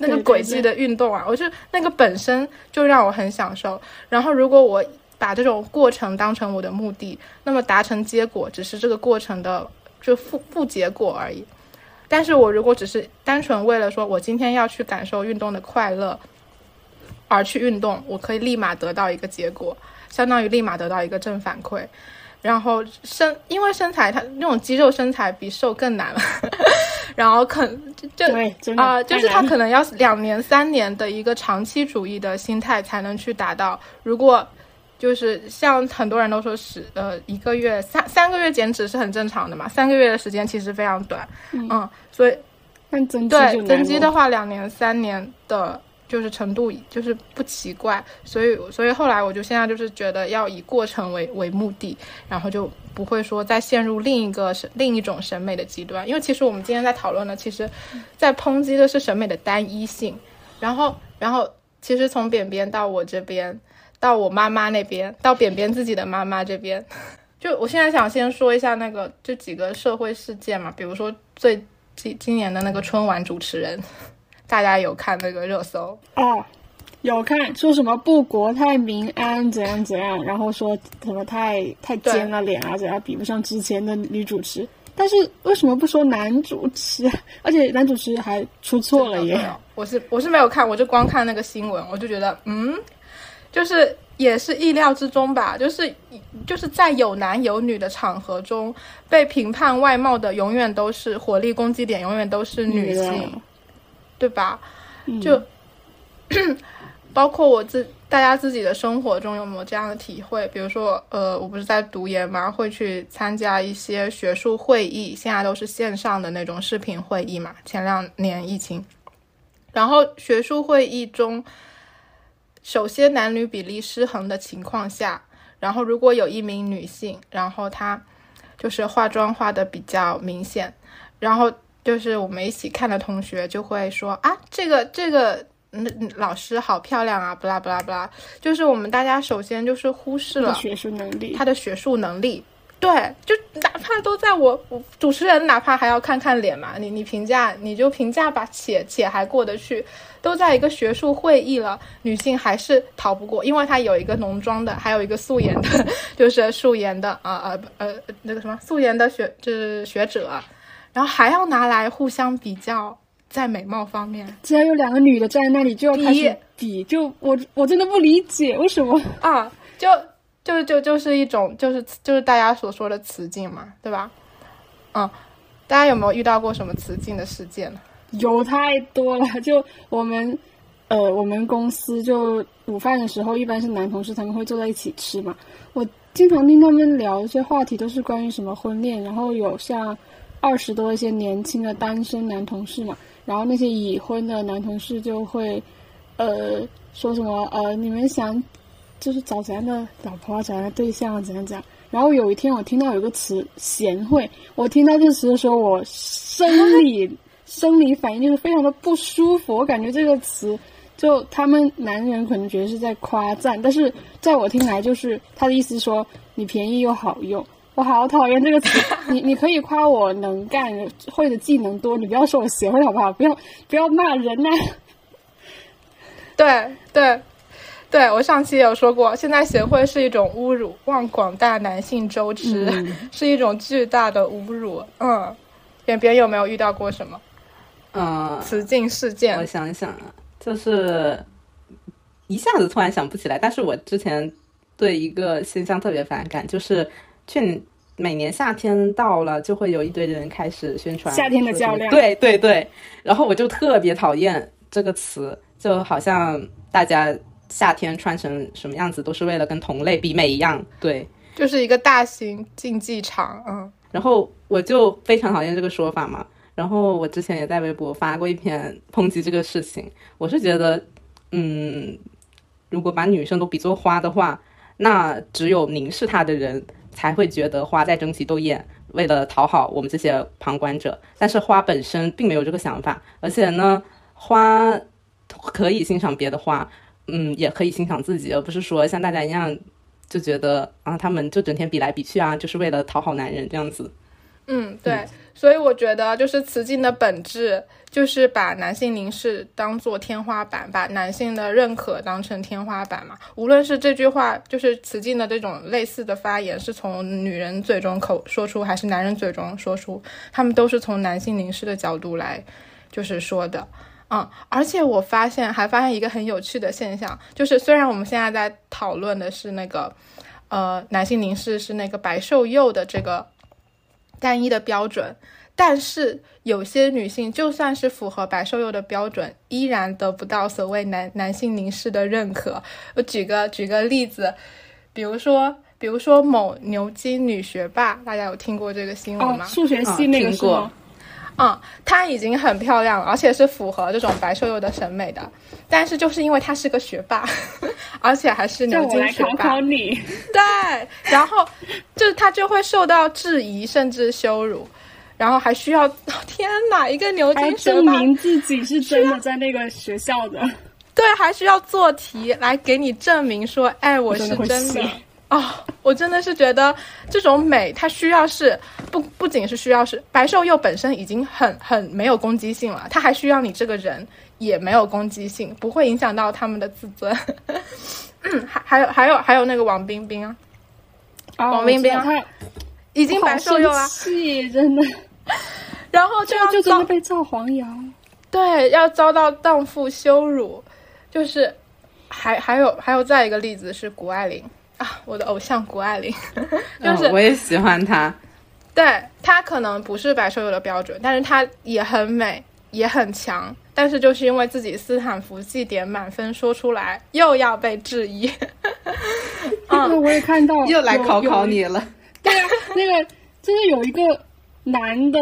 Speaker 1: 那个轨迹的运动啊，我就那个本身就让我很享受。然后，如果我把这种过程当成我的目的，那么达成结果只是这个过程的就副副结果而已。但是我如果只是单纯为了说我今天要去感受运动的快乐而去运动，我可以立马得到一个结果，相当于立马得到一个正反馈。然后身因为身材，它那种肌肉身材比瘦更难了。然后可就啊，就是他可能要两年三年的一个长期主义的心态才能去达到。如果就是像很多人都说是呃一个月三三个月减脂是很正常的嘛，三个月的时间其实非常短。嗯，所以对增肌的话，两年三年的。就是程度就是不奇怪，所以所以后来我就现在就是觉得要以过程为为目的，然后就不会说再陷入另一个审另一种审美的极端。因为其实我们今天在讨论的，其实，在抨击的是审美的单一性。然后然后其实从扁扁到我这边，到我妈妈那边，到扁扁自己的妈妈这边，就我现在想先说一下那个这几个社会事件嘛，比如说最今今年的那个春晚主持人。大家有看那个热搜
Speaker 2: 哦？有看，说什么不国泰民安怎样怎样，然后说什么太太尖了脸啊，怎样比不上之前的女主持。但是为什么不说男主持？而且男主持还出错了耶！
Speaker 1: 我是我是没有看，我就光看那个新闻，我就觉得嗯，就是也是意料之中吧，就是就是在有男有女的场合中，被评判外貌的永远都是火力攻击点，永远都是女性，对吧？就 包括我自大家自己的生活中有没有这样的体会？比如说，呃，我不是在读研嘛，会去参加一些学术会议，现在都是线上的那种视频会议嘛。前两年疫情，然后学术会议中。首先，男女比例失衡的情况下，然后如果有一名女性，然后她就是化妆化的比较明显，然后就是我们一起看的同学就会说啊，这个这个嗯老师好漂亮啊，不啦不啦不啦，就是我们大家首先就是忽视了
Speaker 2: 学术能力，
Speaker 1: 她的学术能力。对，就哪怕都在我主持人，哪怕还要看看脸嘛。你你评价，你就评价吧，且且还过得去。都在一个学术会议了，女性还是逃不过，因为她有一个浓妆的，还有一个素颜的，就是素颜的啊啊呃那个什么素颜的学就是学者，然后还要拿来互相比较，在美貌方面，
Speaker 2: 既然有两个女的站在那里就要开始比，就我我真的不理解为什么
Speaker 1: 啊就。就就就是一种，就是就是大家所说的雌竞嘛，对吧？嗯，大家有没有遇到过什么雌竞的事件呢？
Speaker 2: 有太多了。就我们，呃，我们公司就午饭的时候，一般是男同事他们会坐在一起吃嘛。我经常听他们聊一些话题，都是关于什么婚恋，然后有像二十多一些年轻的单身男同事嘛，然后那些已婚的男同事就会，呃，说什么呃，你们想。就是找怎样的老婆，怎样的对象，怎样怎样。然后有一天，我听到有个词“贤惠”，我听到这个词的时候，我生理生理反应就是非常的不舒服。我感觉这个词，就他们男人可能觉得是在夸赞，但是在我听来，就是他的意思说你便宜又好用。我好讨厌这个词。你你可以夸我能干，会的技能多，你不要说我贤惠好不好？不要不要骂人呐。
Speaker 1: 对对。对我上期有说过，现在贤惠是一种侮辱，望广大男性周知，是一种巨大的侮辱。嗯，扁扁有没有遇到过什么？
Speaker 3: 嗯，
Speaker 1: 雌竞事件？
Speaker 3: 我想想啊，就是一下子突然想不起来。但是我之前对一个现象特别反感，就是去年每年夏天到了，就会有一堆人开始宣传
Speaker 2: 夏天的较量。
Speaker 3: 对对对，然后我就特别讨厌这个词，就好像大家。夏天穿成什么样子都是为了跟同类比美一样，对，
Speaker 1: 就是一个大型竞技场，嗯。
Speaker 3: 然后我就非常讨厌这个说法嘛。然后我之前也在微博发过一篇抨击这个事情。我是觉得，嗯，如果把女生都比作花的话，那只有凝视她的人才会觉得花在争奇斗艳，为了讨好我们这些旁观者。但是花本身并没有这个想法，而且呢，花可以欣赏别的花。嗯，也可以欣赏自己，而不是说像大家一样就觉得啊，他们就整天比来比去啊，就是为了讨好男人这样子。
Speaker 1: 嗯，对，所以我觉得就是雌竞的本质就是把男性凝视当做天花板，把男性的认可当成天花板嘛。无论是这句话，就是雌竞的这种类似的发言是从女人嘴中口说出，还是男人嘴中说出，他们都是从男性凝视的角度来就是说的。嗯，而且我发现还发现一个很有趣的现象，就是虽然我们现在在讨论的是那个，呃，男性凝视是那个白瘦幼的这个单一的标准，但是有些女性就算是符合白瘦幼的标准，依然得不到所谓男男性凝视的认可。我举个举个例子，比如说比如说某牛津女学霸，大家有听过这个新闻吗？
Speaker 2: 数学系那个
Speaker 3: 是吗？
Speaker 1: 嗯，她已经很漂亮了，而且是符合这种白瘦幼的审美的。但是就是因为她是个学霸，而且还是牛津学霸，
Speaker 2: 你
Speaker 1: 对，然后就她就会受到质疑甚至羞辱，然后还需要 天哪，一个牛津
Speaker 2: 学霸。证明自己是真的在那个学校的，
Speaker 1: 对，还需要做题来给你证明说，哎，我是真的。哦，我真的是觉得这种美，它需要是不不仅是需要是白瘦幼本身已经很很没有攻击性了，它还需要你这个人也没有攻击性，不会影响到他们的自尊。嗯，还还有还有还有那个王冰冰啊，王冰冰已经白瘦幼了，
Speaker 2: 气真的，
Speaker 1: 然后就要
Speaker 2: 就真的被造黄谣，
Speaker 1: 对，要遭到荡妇羞辱，就是还还有还有再一个例子是谷爱凌啊，我的偶像谷爱凌，就是、
Speaker 3: 嗯我也喜欢她。
Speaker 1: 对她可能不是白瘦幼的标准，但是她也很美，也很强。但是就是因为自己斯坦福绩点满分说出来，又要被质疑。
Speaker 2: 那个我也看到
Speaker 3: 又来考考。你了。
Speaker 2: 对啊，那个就是有一个男的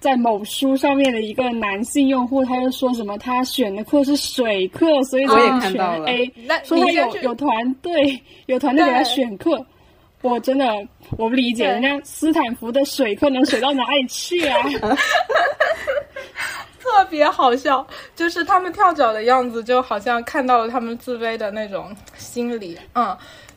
Speaker 2: 在某书上面的一个男性用户，他就说什么他选的课是水课，所以
Speaker 3: 我也
Speaker 2: 选
Speaker 3: 看到了。
Speaker 2: A，
Speaker 1: 那
Speaker 2: 说他有有团队有团队给他选课。我真的我不理解，
Speaker 1: 对。
Speaker 2: 人家斯坦福的水课能水到哪里去啊？
Speaker 1: 特别好笑，就是他们跳脚的样子，就好像看到了他们自卑的那种心理，嗯，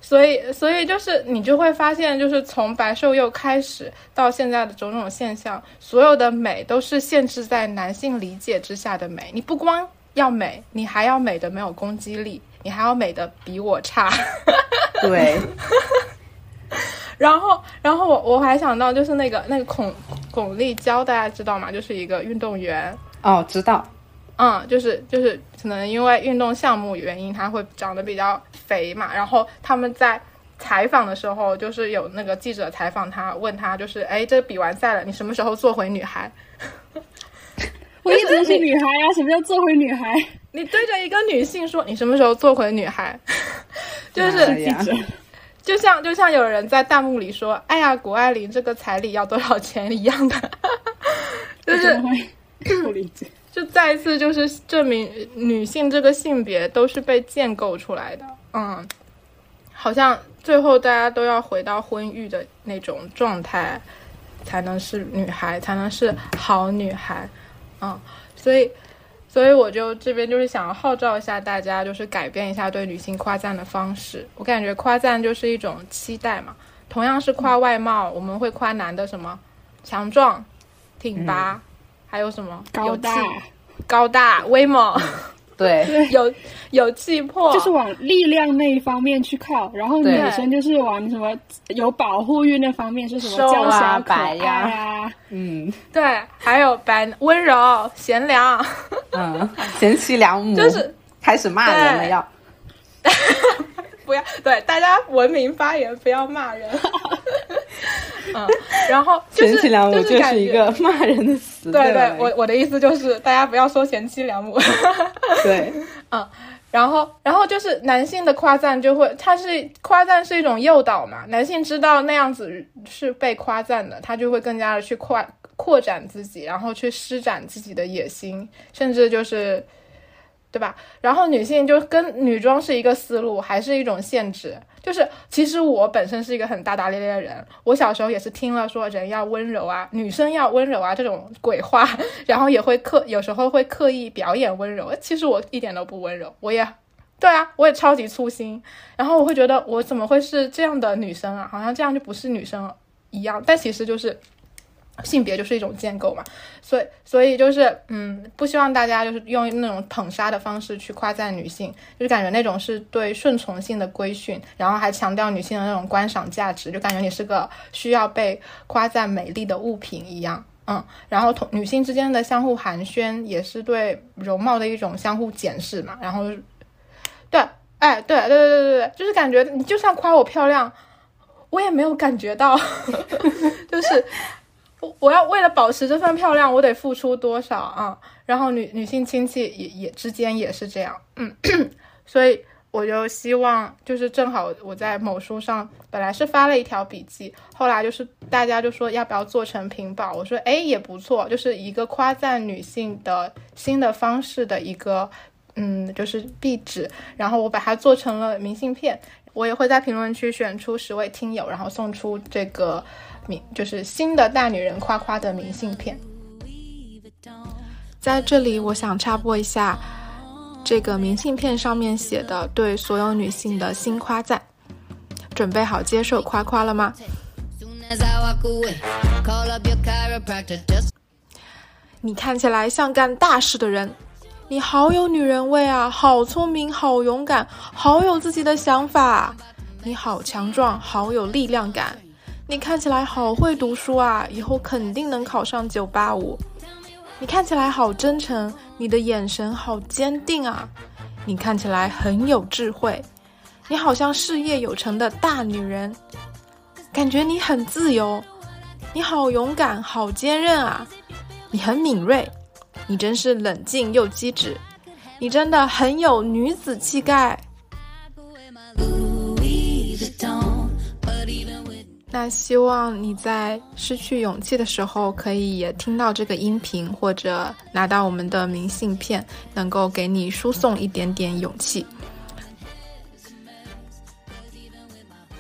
Speaker 1: 所以，所以就是你就会发现，就是从白瘦幼开始到现在的种种现象，所有的美都是限制在男性理解之下的美。你不光要美，你还要美的没有攻击力，你还要美的比我差。
Speaker 3: 对，
Speaker 1: 然后，然后我我还想到就是那个那个巩巩立姣，大家知道吗？就是一个运动员，
Speaker 3: 哦，知道。
Speaker 1: 嗯，就是就是可能因为运动项目原因，他会长得比较肥嘛。然后他们在采访的时候，就是有那个记者采访他，问他就是，哎，这比完赛了，你什么时候做回女孩？
Speaker 2: 我一直是女孩啊，什么叫做回女孩？
Speaker 1: 你对着一个女性说，你什么时候做回女孩？就是
Speaker 2: 记者
Speaker 1: 就像就像有人在弹幕里说，哎呀，谷爱凌这个彩礼要多少钱一样的，就是
Speaker 2: 不理解？
Speaker 1: 就再一次就是证明女性这个性别都是被建构出来的，嗯，好像最后大家都要回到婚育的那种状态，才能是女孩，才能是好女孩，嗯，所以，所以我就这边就是想要号召一下大家，就是改变一下对女性夸赞的方式。我感觉夸赞就是一种期待嘛，同样是夸外貌，我们会夸男的什么强壮、挺拔，还有什么？
Speaker 2: 高大、
Speaker 1: 高大、威猛、
Speaker 3: 对，
Speaker 1: 有有气魄，
Speaker 2: 就是往力量那一方面去靠，然后女生就是往什么有保护欲那方面，是什么
Speaker 1: 瘦
Speaker 2: 娇
Speaker 3: 啊
Speaker 2: 小可爱
Speaker 3: 呀。
Speaker 2: 啊，
Speaker 3: 嗯。
Speaker 1: 对，还有白温柔、贤良，
Speaker 3: 嗯，贤妻良母，
Speaker 1: 就是
Speaker 3: 开始骂人了
Speaker 1: 对。
Speaker 3: 要。
Speaker 1: 不要对大家文明发言，不要骂人。嗯，然后就是
Speaker 3: 贤妻良母
Speaker 1: 就
Speaker 3: 就是一个骂人的词。
Speaker 1: 对对，我我的意思就是大家不要说贤妻良母。
Speaker 3: 对嗯
Speaker 1: 然后，然后就是男性的夸赞就会，他是夸赞是一种诱导嘛，男性知道那样子是被夸赞的，他就会更加的去扩扩展自己，然后去施展自己的野心，甚至就是，对吧？然后女性就跟女装是一个思路，还是一种限制。就是其实我本身是一个很大大咧咧的人，我小时候也是听了说人要温柔啊，女生要温柔啊这种鬼话，然后也会刻有时候会刻意表演温柔。其实我一点都不温柔，我也对啊，我也超级粗心。然后我会觉得我怎么会是这样的女生啊？好像这样就不是女生一样，但其实就是性别就是一种建构嘛。所以所以就是嗯，不希望大家就是用那种捧杀的方式去夸赞女性，就是感觉那种是对顺从性的规训，然后还强调女性的那种观赏价值，就感觉你是个需要被夸赞美丽的物品一样。嗯，然后同女性之间的相互寒暄，也是对容貌的一种相互检视嘛。然后，对，哎，对对对对对对，就是感觉你就算夸我漂亮，我也没有感觉到，就是我要为了保持这份漂亮，我得付出多少啊？然后女女性亲戚也也之间也是这样，嗯，所以我就希望，就是正好我在某书上本来是发了一条笔记，后来就是大家就说要不要做成屏保，我说哎也不错，就是一个夸赞女性的新的方式的一个嗯就是壁纸，然后我把它做成了明信片，我也会在评论区选出十位听友，然后送出这个明就是新的大女人夸夸的明信片。在这里，我想插播一下，这个明信片上面写的对所有女性的新夸赞，准备好接受夸夸了吗？你看起来像干大事的人，你好有女人味啊，好聪明，好勇敢，好有自己的想法，你好强壮，好有力量感，你看起来好会读书啊，以后肯定能考上九八五。你看起来好真诚，你的眼神好坚定啊，你看起来很有智慧，你好像事业有成的大女人，感觉你很自由，你好勇敢，好坚韧啊！你很敏锐，你真是冷静又机智，你真的很有女子气概。那希望你在失去勇气的时候，可以也听到这个音频，或者拿到我们的明信片，能够给你输送一点点勇气。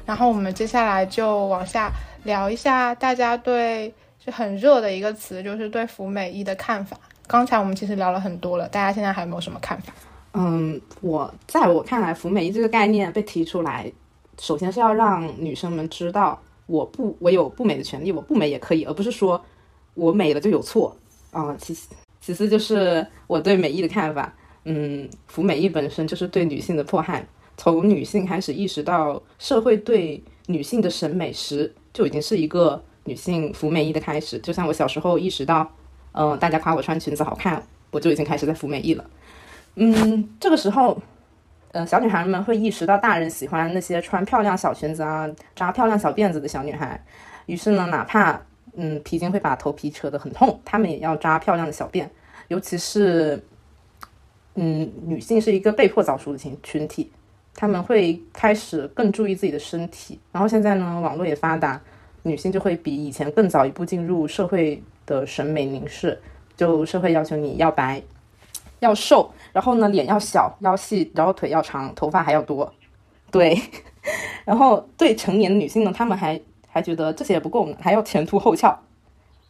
Speaker 1: 然后我们接下来就往下聊一下大家对就很热的一个词，就是对服美役的看法。刚才我们其实聊了很多了，大家现在还有没有什么看法？
Speaker 3: 嗯，我在我看来，服美役这个概念被提出来，首先是要让女生们知道。我不，我有不美的权利，我不美也可以，而不是说我美了就有错啊。其次，其次就是我对美意的看法，嗯，服美意本身就是对女性的迫害。从女性开始意识到社会对女性的审美时，就已经是一个女性服美意的开始。就像我小时候意识到，嗯，大家夸我穿裙子好看，我就已经开始在服美意了。嗯，这个时候。呃，小女孩们会意识到大人喜欢那些穿漂亮小裙子啊、扎漂亮小辫子的小女孩，于是呢，哪怕嗯皮筋会把头皮扯得很痛，她们也要扎漂亮的小辫。尤其是嗯，女性是一个被迫早熟的群群体，她们会开始更注意自己的身体。然后现在呢，网络也发达，女性就会比以前更早一步进入社会的审美凝视，就社会要求你要白。要瘦，然后呢，脸要小，腰细，然后腿要长，头发还要多，对。然后对成年的女性呢，她们还还觉得这些也不够，还要前凸后翘。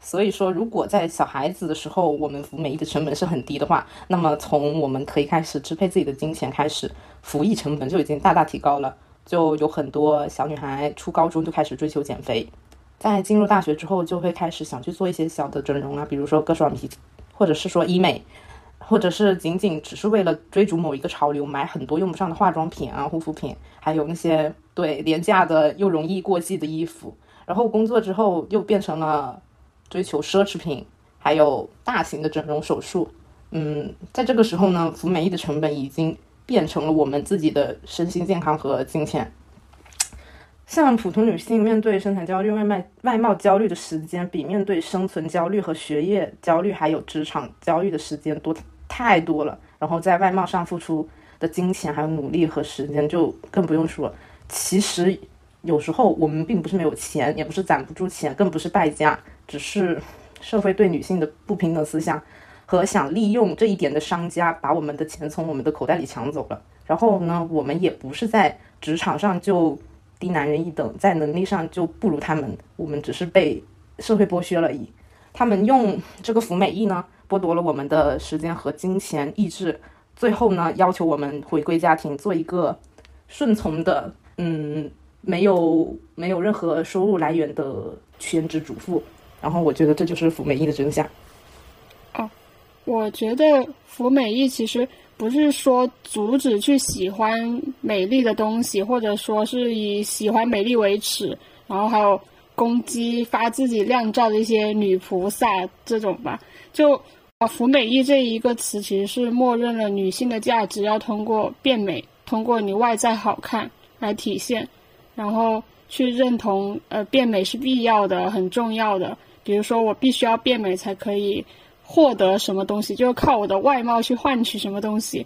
Speaker 3: 所以说，如果在小孩子的时候，我们服美役的成本是很低的话，那么从我们可以开始支配自己的金钱开始，服役成本就已经大大提高了。就有很多小女孩初高中就开始追求减肥，在进入大学之后，就会开始想去做一些小的整容啊，比如说割双眼皮，或者是说医美。或者是仅仅只是为了追逐某一个潮流，买很多用不上的化妆品啊、护肤品，还有那些对廉价的又容易过季的衣服。然后工作之后又变成了追求奢侈品，还有大型的整容手术。嗯，在这个时候呢，服美役的成本已经变成了我们自己的身心健康和金钱。像普通女性面对生产焦虑、外卖外貌焦虑的时间，比面对生存焦虑和学业焦虑还有职场焦虑的时间多。太多了，然后在外貌上付出的金钱还有努力和时间就更不用说。其实有时候我们并不是没有钱，也不是攒不住钱，更不是败家，只是社会对女性的不平等思想和想利用这一点的商家把我们的钱从我们的口袋里抢走了。然后呢，我们也不是在职场上就低男人一等，在能力上就不如他们，我们只是被社会剥削了而已。他们用这个服美役呢？剥夺了我们的时间和金钱、意志，最后呢，要求我们回归家庭，做一个顺从的，嗯，没有没有任何收入来源的全职主妇。然后，我觉得这就是服美役的真相。
Speaker 2: 哦，我觉得服美役其实不是说阻止去喜欢美丽的东西，或者说是以喜欢美丽为耻，然后还有攻击发自己靓照的一些女菩萨这种吧，就。啊，服美役这一个词其实是默认了女性的价值要通过变美，通过你外在好看来体现，然后去认同呃变美是必要的、很重要的。比如说我必须要变美才可以获得什么东西，就靠我的外貌去换取什么东西。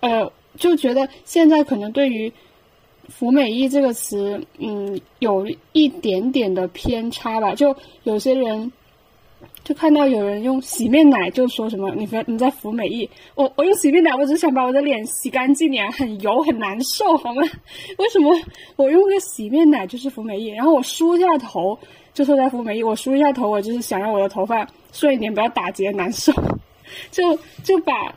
Speaker 2: 呃，就觉得现在可能对于服美役这个词，嗯，有一点点的偏差吧。就有些人。就看到有人用洗面奶，就说什么你你在服美役，我我用洗面奶，我只想把我的脸洗干净点，很油很难受，好吗？为什么我用个洗面奶就是服美役？然后我梳一下头就说在服美役，我梳一下头，我就是想让我的头发顺一点，不要打结难受，就就把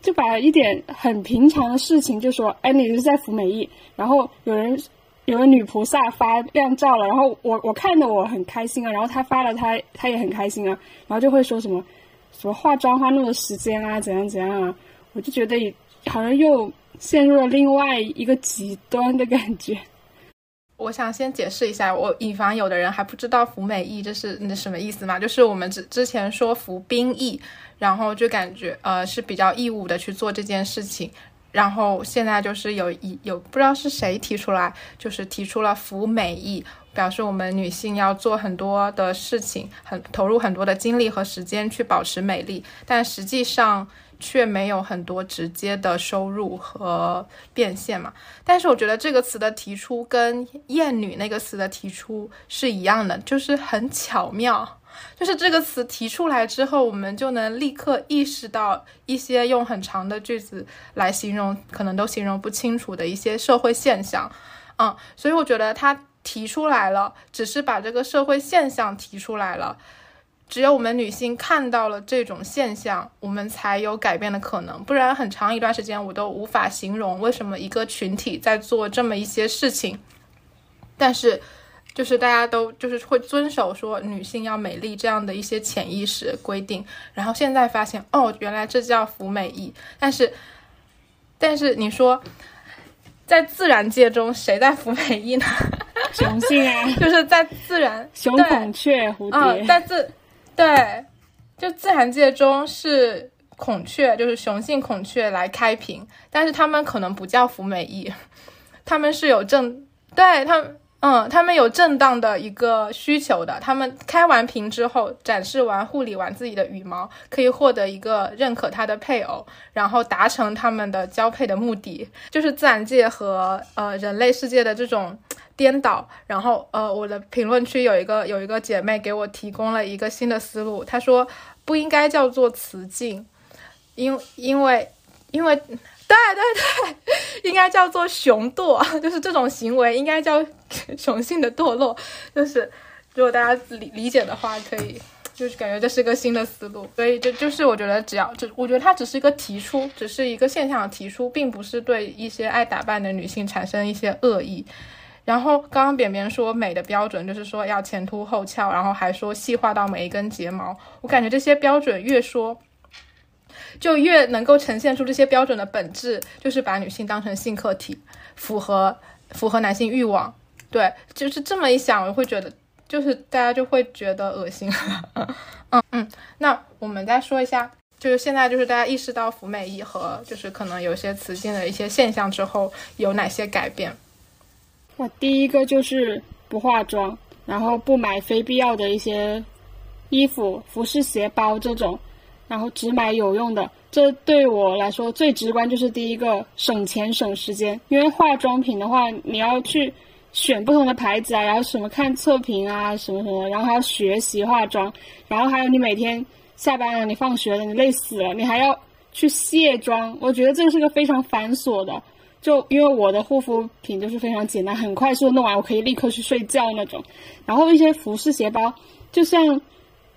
Speaker 2: 就把一点很平常的事情就说，哎，你是在服美役，然后有人。有个女菩萨发靓照了，然后我我看的我很开心啊，然后她发了，她她也很开心啊，然后就会说什么什么化妆花那么多时间啊，怎样怎样啊，我就觉得好像又陷入了另外一个极端的感觉。
Speaker 1: 我想先解释一下，我以防有的人还不知道服美役这是那什么意思嘛，就是我们之之前说服兵役，然后就感觉呃是比较义务的去做这件事情。然后现在就是有一有不知道是谁提出来，就是提出了服美役，表示我们女性要做很多的事情，很投入很多的精力和时间去保持美丽，但实际上却没有很多直接的收入和变现嘛。但是我觉得这个词的提出跟厌女那个词的提出是一样的，就是很巧妙。就是这个词提出来之后，我们就能立刻意识到一些用很长的句子来形容，可能都形容不清楚的一些社会现象，嗯，所以我觉得他提出来了，只是把这个社会现象提出来了，只有我们女性看到了这种现象，我们才有改变的可能，不然很长一段时间我都无法形容为什么一个群体在做这么一些事情，但是。就是大家都就是会遵守说女性要美丽这样的一些潜意识规定，然后现在发现哦，原来这叫服美役。但是，但是你说，在自然界中谁在服美役呢？
Speaker 2: 雄性啊，
Speaker 1: 就是在自然，
Speaker 2: 雄孔雀、蝴蝶，
Speaker 1: 在自对，就自然界中是孔雀，就是雄性孔雀来开屏，但是他们可能不叫福美役，他们是有正对他们。嗯，他们有正当的一个需求的，他们开完屏之后，展示完、护理完自己的羽毛，可以获得一个认可他的配偶，然后达成他们的交配的目的，就是自然界和呃人类世界的这种颠倒。然后呃，我的评论区有一个有一个姐妹给我提供了一个新的思路，她说不应该叫做雌竞，因因为因为。对对对，应该叫做雄堕，就是这种行为应该叫雄性的堕落。就是如果大家理理解的话，可以就是感觉这是个新的思路。所以就就是我觉得只要就我觉得它只是一个提出，只是一个现象的提出，并不是对一些爱打扮的女性产生一些恶意。然后刚刚扁扁说美的标准就是说要前凸后翘，然后还说细化到每一根睫毛。我感觉这些标准越说。就越能够呈现出这些标准的本质，就是把女性当成性客体，符合符合男性欲望。对，就是这么一想，我会觉得，就是大家就会觉得恶心。嗯嗯，那我们再说一下，就是现在就是大家意识到服美役和就是可能有些雌竞的一些现象之后，有哪些改变？
Speaker 2: 我第一个就是不化妆，然后不买非必要的一些衣服、服饰、鞋包这种。然后只买有用的，这对我来说最直观就是第一个省钱省时间。因为化妆品的话，你要去选不同的牌子啊，然后什么看测评啊，什么什么，然后还要学习化妆，然后还有你每天下班了，你放学了，你累死了，你还要去卸妆。我觉得这个是个非常繁琐的。就因为我的护肤品就是非常简单，很快速弄完，我可以立刻去睡觉那种。然后一些服饰鞋包，就像。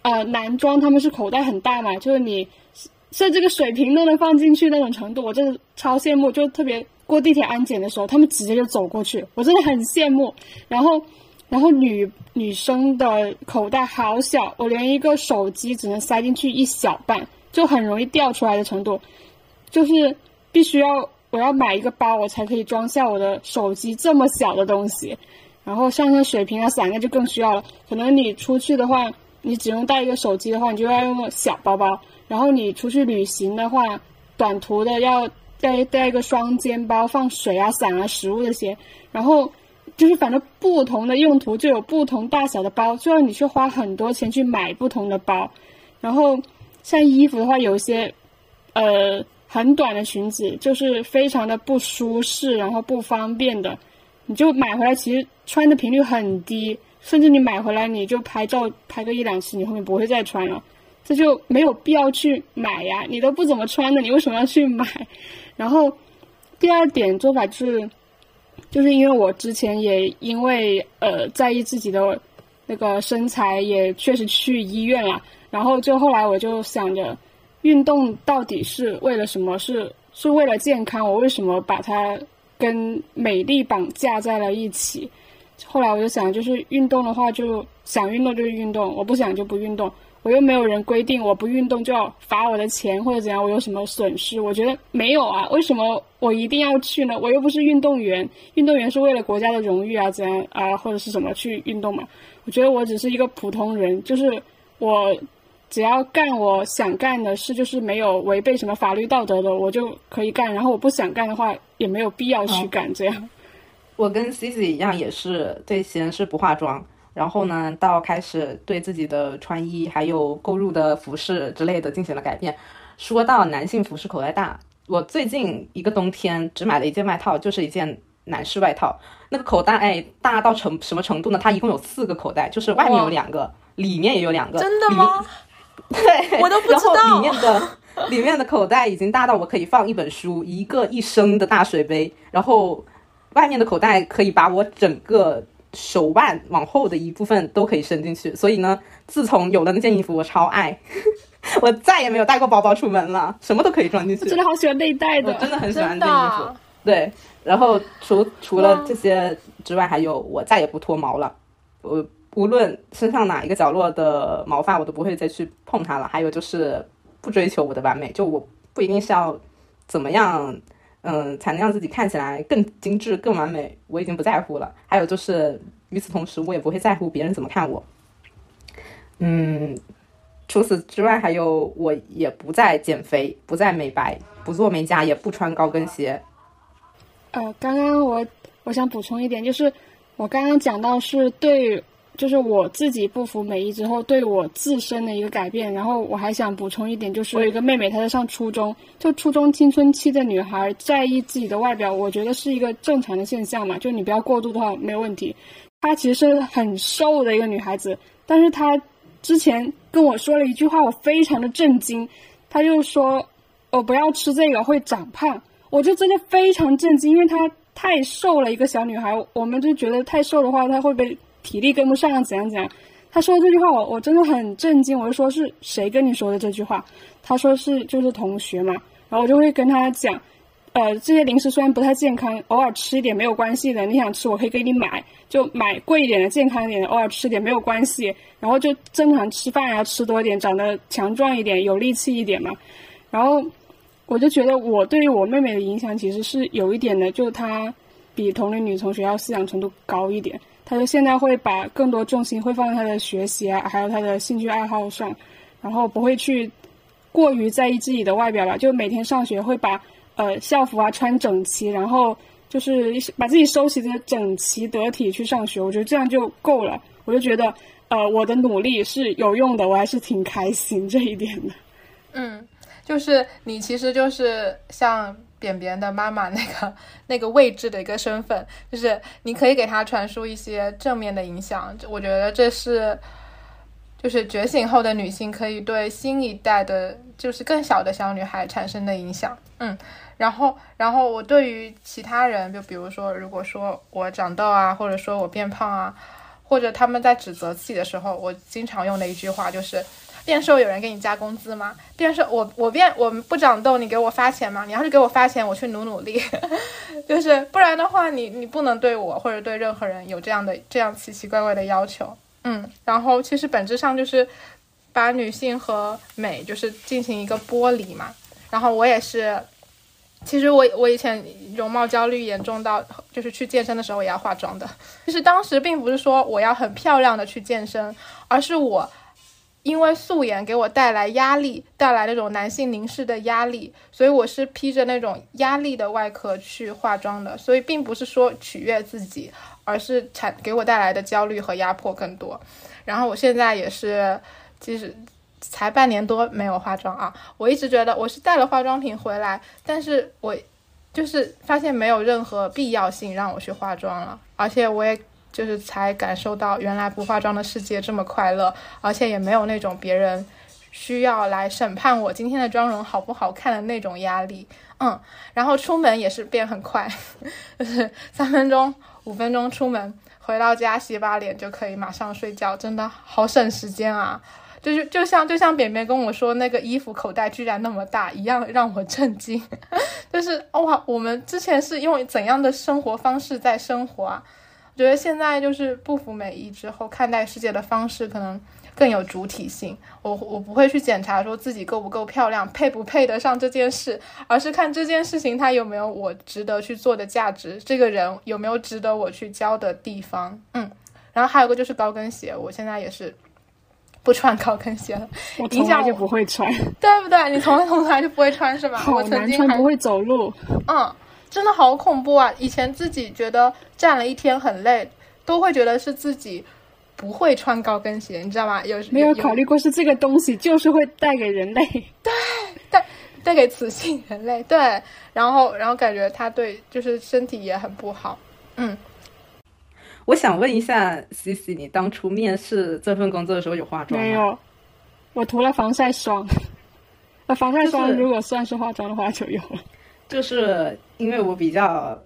Speaker 2: 呃，男装他们是口袋很大嘛，就是你甚至个水瓶都能放进去那种程度，我真的超羡慕。就特别过地铁安检的时候，他们直接就走过去，我真的很羡慕。然后，然后女女生的口袋好小，我连一个手机只能塞进去一小半，就很容易掉出来的程度，就是必须要我要买一个包，我才可以装下我的手机这么小的东西。然后像那水瓶啊伞那就更需要了，可能你出去的话。你只用带一个手机的话，你就要用小包包。然后你出去旅行的话，短途的要带带一个双肩包，放水啊、伞啊、食物这些。然后就是反正不同的用途就有不同大小的包，就要你去花很多钱去买不同的包。然后像衣服的话，有些呃很短的裙子就是非常的不舒适，然后不方便的，你就买回来其实穿的频率很低。甚至你买回来你就拍照拍个一两次，你后面不会再穿了，这就没有必要去买呀。你都不怎么穿的，你为什么要去买？然后第二点做法就是，就是因为我之前也因为呃在意自己的那个身材，也确实去医院了。然后就后来我就想着，运动到底是为了什么？是是为了健康？我为什么把它跟美丽绑架在了一起？后来我就想，就是运动的话，就想运动就运动，我不想就不运动。我又没有人规定我不运动就要罚我的钱或者怎样，我有什么损失？我觉得没有啊，为什么我一定要去呢？我又不是运动员，运动员是为了国家的荣誉啊，怎样啊，或者是什么去运动嘛？我觉得我只是一个普通人，就是我只要干我想干的事，就是没有违背什么法律道德的，我就可以干。然后我不想干的话，也没有必要去干。这样，
Speaker 3: 我跟 Cici 一样，也是最先是不化妆，然后呢，到开始对自己的穿衣还有购入的服饰之类的进行了改变。说到男性服饰口袋大，我最近一个冬天只买了一件外套，就是一件男士外套，那个口袋哎大到成什么程度呢？它一共有四个口袋，就是外面有两个，里面也有两个。
Speaker 1: 真的吗？
Speaker 3: 对，
Speaker 1: 我都不知道。
Speaker 3: 然后里面的里面的口袋已经大到我可以放一本书，一个一升的大水杯。然后外面的口袋可以把我整个手腕往后的一部分都可以伸进去。所以呢，自从有了那件衣服，我超爱，我再也没有带过包包出门了，什么都可以装进去。
Speaker 2: 真的好喜欢内袋的，
Speaker 3: 我真的很喜欢这衣服。对，然后除除了这些之外，还有我再也不脱毛了，我。无论身上哪一个角落的毛发，我都不会再去碰它了。还有就是不追求我的完美，就我不一定是要怎么样，嗯，才能让自己看起来更精致、更完美，我已经不在乎了。还有就是与此同时，我也不会在乎别人怎么看我。嗯，除此之外，还有我也不再减肥，不再美白，不做美甲，也不穿高跟鞋。
Speaker 2: 呃，刚刚我我想补充一点，就是我刚刚讲到是对。就是我自己不服美意之后，对我自身的一个改变。然后我还想补充一点，就是我有一个妹妹，她在上初中，就初中青春期的女孩在意自己的外表，我觉得是一个正常的现象嘛。就你不要过度的话，没有问题。她其实是很瘦的一个女孩子，但是她之前跟我说了一句话，我非常的震惊。她就说：“我不要吃这个，会长胖。”我就真的非常震惊，因为她太瘦了，一个小女孩，我们就觉得太瘦的话，她会被。体力跟不上，怎样怎样？他说的这句话，我我真的很震惊。我就说是谁跟你说的这句话？他说是就是同学嘛。然后我就会跟他讲，呃，这些零食虽然不太健康，偶尔吃一点没有关系的。你想吃，我可以给你买，就买贵一点的、健康一点的，偶尔吃一点没有关系。然后就正常吃饭要吃多一点，长得强壮一点，有力气一点嘛。然后我就觉得我对于我妹妹的影响其实是有一点的，就她比同龄女同学要思想程度高一点。他就现在会把更多重心会放在他的学习啊，还有他的兴趣爱好上，然后不会去过于在意自己的外表吧。就每天上学会把呃校服啊穿整齐，然后就是把自己收拾的整齐得体去上学。我觉得这样就够了。我就觉得呃我的努力是有用的，我还是挺开心这一点的。
Speaker 1: 嗯，就是你其实就是像。扁扁的妈妈那个那个位置的一个身份，就是你可以给他传输一些正面的影响。我觉得这是，就是觉醒后的女性可以对新一代的，就是更小的小女孩产生的影响。嗯，然后，然后我对于其他人，就比如说，如果说我长痘啊，或者说我变胖啊，或者他们在指责自己的时候，我经常用的一句话就是。变瘦有人给你加工资吗？变瘦我我变我不长痘，你给我发钱吗？你要是给我发钱，我去努努力，就是不然的话，你你不能对我或者对任何人有这样的这样奇奇怪怪的要求。嗯，然后其实本质上就是把女性和美就是进行一个剥离嘛。然后我也是，其实我我以前容貌焦虑严重到就是去健身的时候也要化妆的。就是当时并不是说我要很漂亮的去健身，而是我。因为素颜给我带来压力，带来那种男性凝视的压力，所以我是披着那种压力的外壳去化妆的。所以并不是说取悦自己，而是产给我带来的焦虑和压迫更多。然后我现在也是，其实才半年多没有化妆啊。我一直觉得我是带了化妆品回来，但是我就是发现没有任何必要性让我去化妆了，而且我也。就是才感受到原来不化妆的世界这么快乐，而且也没有那种别人需要来审判我今天的妆容好不好看的那种压力。嗯，然后出门也是变很快，就是三分钟、五分钟出门，回到家洗把脸就可以马上睡觉，真的好省时间啊！就是就像就像扁扁跟我说那个衣服口袋居然那么大一样，让我震惊。就是哇，我们之前是用怎样的生活方式在生活啊？我觉得现在就是不服美意之后，看待世界的方式可能更有主体性。我我不会去检查说自己够不够漂亮，配不配得上这件事，而是看这件事情它有没有我值得去做的价值，这个人有没有值得我去教的地方。嗯，然后还有个就是高跟鞋，我现在也是不穿高跟鞋了，
Speaker 2: 我从来就不会穿，
Speaker 1: 对不对？你从来从来就不会穿是吧？
Speaker 2: 好
Speaker 1: 我曾经还
Speaker 2: 难穿，不会走路。
Speaker 1: 嗯，真的好恐怖啊！以前自己觉得站了一天很累，都会觉得是自己不会穿高跟鞋，你知道吗？有
Speaker 2: 没有考虑过是这个东西就是会带给人类。
Speaker 1: 对带带给雌性人类，对，然后然后感觉它对就是身体也很不好。嗯，
Speaker 3: 我想问一下西西你当初面试这份工作的时候有化妆吗？
Speaker 2: 没有，我涂了防晒霜。那，防晒霜如果算是化妆的话就有了。
Speaker 3: 就是就是因为我比较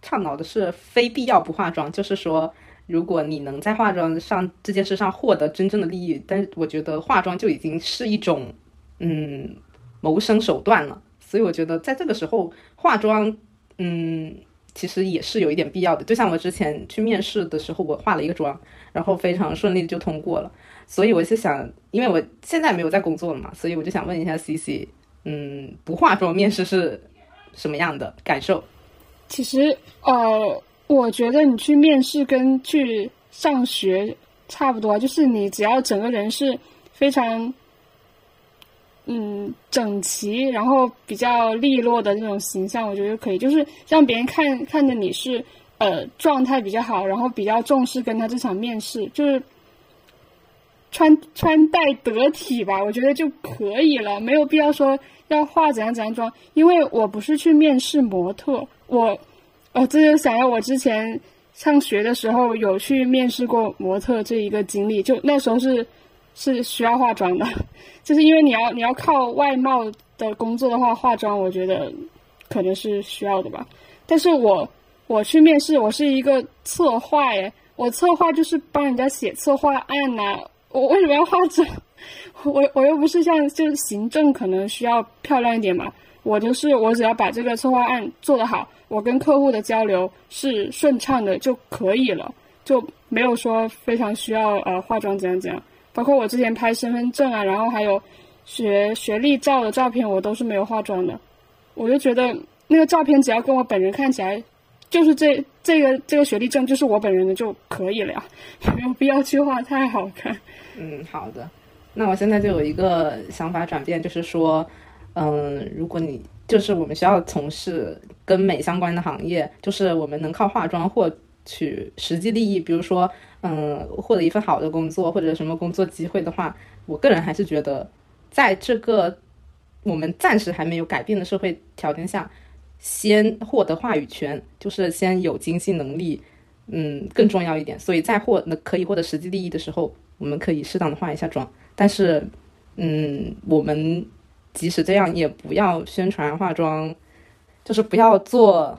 Speaker 3: 倡导的是非必要不化妆，就是说，如果你能在化妆上这件事上获得真正的利益，但是我觉得化妆就已经是一种嗯谋生手段了，所以我觉得在这个时候化妆，嗯，其实也是有一点必要的。就像我之前去面试的时候，我化了一个妆，然后非常顺利就通过了。所以我是想，因为我现在没有在工作了嘛，所以我就想问一下 C C，嗯，不化妆面试是什么样的感受？
Speaker 2: 其实，呃，我觉得你去面试跟去上学差不多，就是你只要整个人是非常，嗯，整齐，然后比较利落的那种形象，我觉得可以，就是让别人看看着你是呃状态比较好，然后比较重视跟他这场面试，就是穿穿戴得体吧，我觉得就可以了，没有必要说要化怎样怎样妆，因为我不是去面试模特，我，哦，这就想要我之前上学的时候有去面试过模特这一个经历，就那时候是是需要化妆的，就是因为你要你要靠外貌的工作的话，化妆我觉得可能是需要的吧。但是我我去面试，我是一个策划耶，我策划就是帮人家写策划案呐、我为什么要化妆？我我又不是像就是行政可能需要漂亮一点嘛，我就是我只要把这个策划案做得好，我跟客户的交流是顺畅的就可以了，就没有说非常需要呃化妆怎样怎样。包括我之前拍身份证啊，然后还有学学历照的照片，我都是没有化妆的。我就觉得那个照片只要跟我本人看起来，就是这这个这个学历证就是我本人的就可以了呀，没有必要去画太好看。
Speaker 3: 嗯，好的。那我现在就有一个想法转变，就是说，嗯，如果你就是我们需要从事跟美相关的行业，就是我们能靠化妆获取实际利益，比如说，嗯，获得一份好的工作或者什么工作机会的话，我个人还是觉得，在这个我们暂时还没有改变的社会条件下，先获得话语权，就是先有经济能力，嗯，更重要一点。所以在获那可以获得实际利益的时候，我们可以适当的化一下妆。但是，嗯，我们即使这样，也不要宣传化妆，就是不要做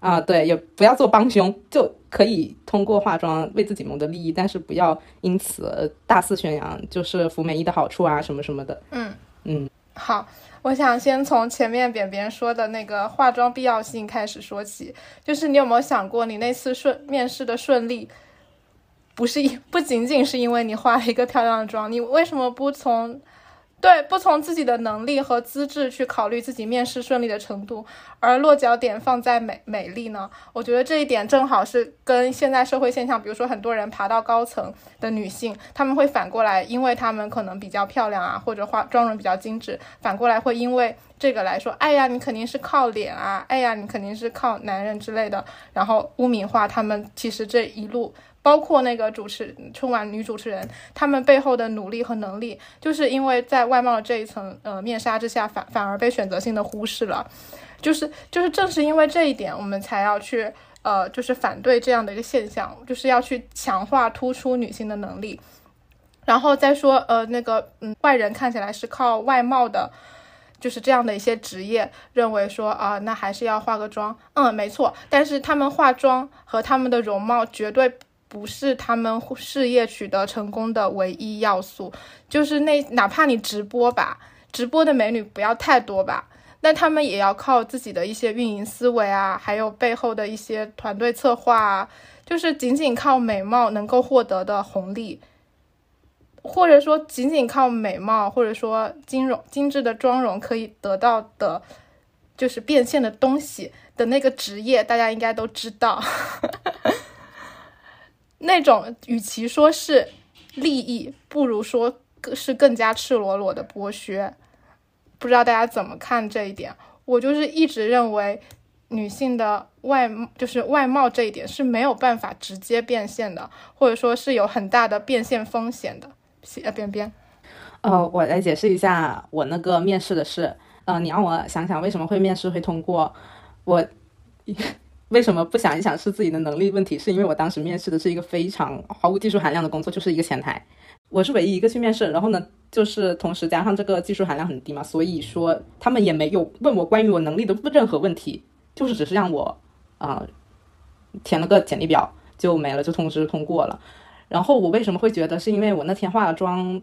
Speaker 3: 啊，对，也不要做帮凶，就可以通过化妆为自己谋得利益，但是不要因此大肆宣扬就是服美役的好处啊，什么什么的。
Speaker 1: 嗯
Speaker 3: 嗯，
Speaker 1: 好，我想先从前面扁扁说的那个化妆必要性开始说起。就是你有没有想过，你那次顺面试的顺利，不是一 不仅仅是因为你化了一个漂亮的妆，你为什么不从对不从自己的能力和资质去考虑自己面试顺利的程度，而落脚点放在美美丽呢？我觉得这一点正好是跟现在社会现象，比如说很多人爬到高层的女性，她们会反过来，因为她们可能比较漂亮啊，或者化妆容比较精致，反过来会因为这个来说，哎呀，你肯定是靠脸啊，哎呀，你肯定是靠男人之类的，然后污名化他们。其实这一路。包括那个主持春晚女主持人，她们背后的努力和能力，就是因为在外貌这一层呃面纱之下，反反而被选择性的忽视了。就是就是正是因为这一点，我们才要去呃就是反对这样的一个现象，就是要去强化突出女性的能力。然后再说呃那个嗯外人看起来是靠外貌的。就是这样的一些职业，认为说啊，那还是要化个妆，嗯，没错。但是他们化妆和他们的容貌绝对不是他们事业取得成功的唯一要素。就是那哪怕你直播吧，直播的美女不要太多吧，那他们也要靠自己的一些运营思维啊，还有背后的一些团队策划啊，就是仅仅靠美貌能够获得的红利。或者说，仅仅靠美貌，或者说金融精致的妆容可以得到的，就是变现的东西的那个职业，大家应该都知道。那种与其说是利益，不如说是更加赤裸裸的剥削。不知道大家怎么看这一点？我就是一直认为，女性的外就是外貌这一点是没有办法直接变现的，或者说是有很大的变现风险的。呃，边边，
Speaker 3: 呃，我来解释一下我那个面试的事。呃，你让我想想为什么会面试会通过，我为什么不想一想是自己的能力问题？是因为我当时面试的是一个非常毫无技术含量的工作，就是一个前台。我是唯一一个去面试，然后呢，就是同时加上这个技术含量很低嘛，所以说他们也没有问我关于我能力的任何问题，就是只是让我啊填了个简历表就没了，就通知通过了。然后我为什么会觉得是因为我那天化了妆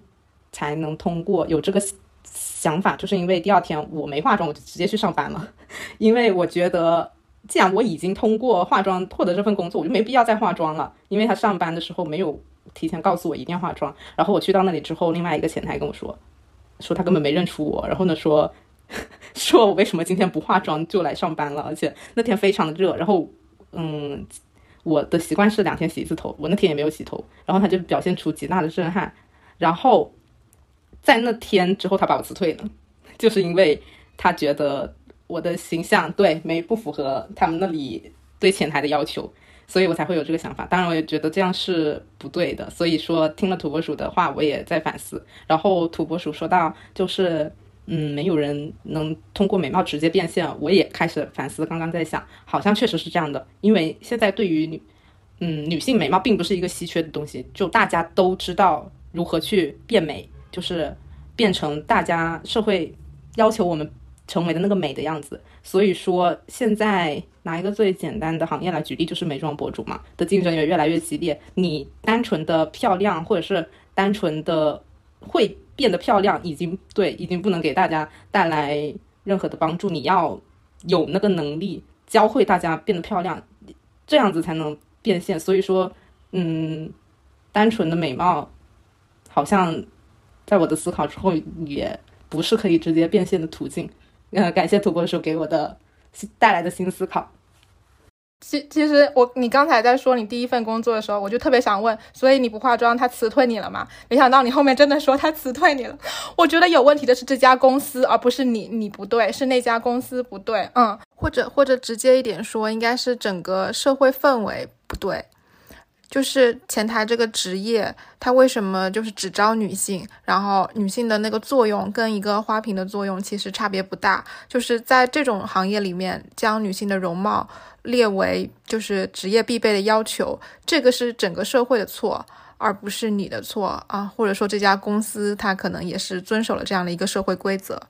Speaker 3: 才能通过？有这个。想法就是因为第二天我没化妆，我就直接去上班了。因为我觉得，既然我已经通过化妆获得这份工作，我就没必要再化妆了。因为他上班的时候没有提前告诉我一定要化妆。然后我去到那里之后，另外一个前台跟我说，说他根本没认出我。然后呢，说 说我为什么今天不化妆就来上班了？而且那天非常的热。然后，嗯，我的习惯是两天洗一次头，我那天也没有洗头。然后他就表现出极大的震撼。然后。在那天之后，他把我辞退了，就是因为他觉得我的形象对没不符合他们那里对前台的要求，所以我才会有这个想法。当然，我也觉得这样是不对的。所以说，听了土拨鼠的话，我也在反思。然后土拨鼠说到，就是嗯，没有人能通过美貌直接变现，我也开始反思。刚刚在想，好像确实是这样的，因为现在对于女嗯女性美貌并不是一个稀缺的东西，就大家都知道如何去变美。就是变成大家社会要求我们成为的那个美的样子，所以说现在拿一个最简单的行业来举例，就是美妆博主嘛的竞争也越来越激烈。你单纯的漂亮，或者是单纯的会变得漂亮，已经对已经不能给大家带来任何的帮助。你要有那个能力教会大家变得漂亮，这样子才能变现。所以说，嗯，单纯的美貌好像。在我的思考之后，也不是可以直接变现的途径。呃，感谢土拨鼠给我的带来的新思考。
Speaker 1: 其其实我你刚才在说你第一份工作的时候，我就特别想问，所以你不化妆，他辞退你了吗？没想到你后面真的说他辞退你了。我觉得有问题的是这家公司，而不是你，你不对，是那家公司不对。嗯，或者或者直接一点说，应该是整个社会氛围不对。就是前台这个职业，它为什么就是只招女性？然后女性的那个作用跟一个花瓶的作用其实差别不大。就是在这种行业里面，将女性的容貌列为就是职业必备的要求，这个是整个社会的错，而不是你的错啊。或者说这家公司它可能也是遵守了这样的一个社会规则，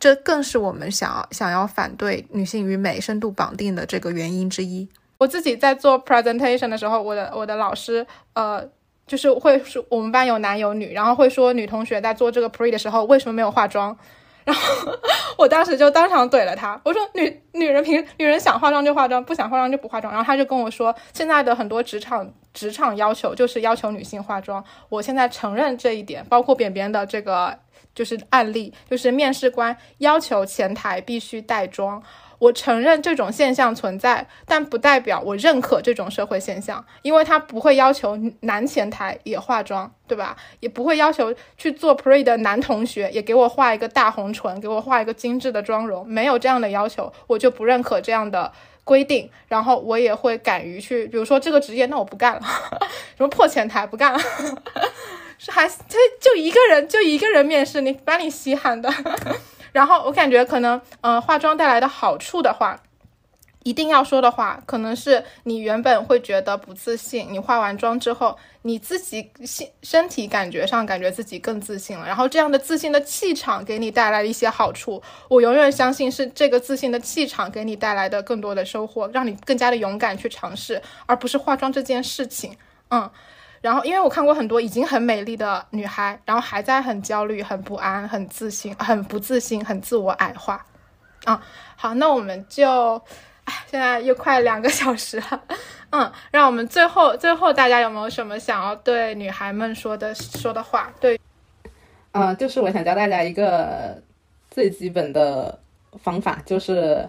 Speaker 1: 这更是我们想要想要反对女性与美深度绑定的这个原因之一。我自己在做 presentation 的时候，我的我的老师，呃，就是会说我们班有男有女，然后会说女同学在做这个 pre 的时候为什么没有化妆，然后我当时就当场怼了他，我说女女人平女人想化妆就化妆，不想化妆就不化妆，然后他就跟我说现在的很多职场职场要求就是要求女性化妆，我现在承认这一点，包括扁扁的这个就是案例，就是面试官要求前台必须带妆。我承认这种现象存在，但不代表我认可这种社会现象，因为他不会要求男前台也化妆，对吧？也不会要求去做 pre 的男同学也给我画一个大红唇，给我画一个精致的妆容，没有这样的要求，我就不认可这样的规定。然后我也会敢于去，比如说这个职业，那我不干了，什么破前台不干了，是还他就一个人，就一个人面试，你把你稀罕的。然后我感觉可能，嗯，化妆带来的好处的话，一定要说的话，可能是你原本会觉得不自信，你化完妆之后，你自己心身体感觉上感觉自己更自信了。然后这样的自信的气场给你带来了一些好处，我永远相信是这个自信的气场给你带来的更多的收获，让你更加的勇敢去尝试，而不是化妆这件事情。嗯。然后，因为我看过很多已经很美丽的女孩，然后还在很焦虑、很不安、很自信、很不自信、很自我矮化。啊，好，那我们就，哎，现在又快两个小时了，嗯，让我们最后最后大家有没有什么想要对女孩们说的说的话？对，
Speaker 3: 嗯，就是我想教大家一个最基本的方法，就是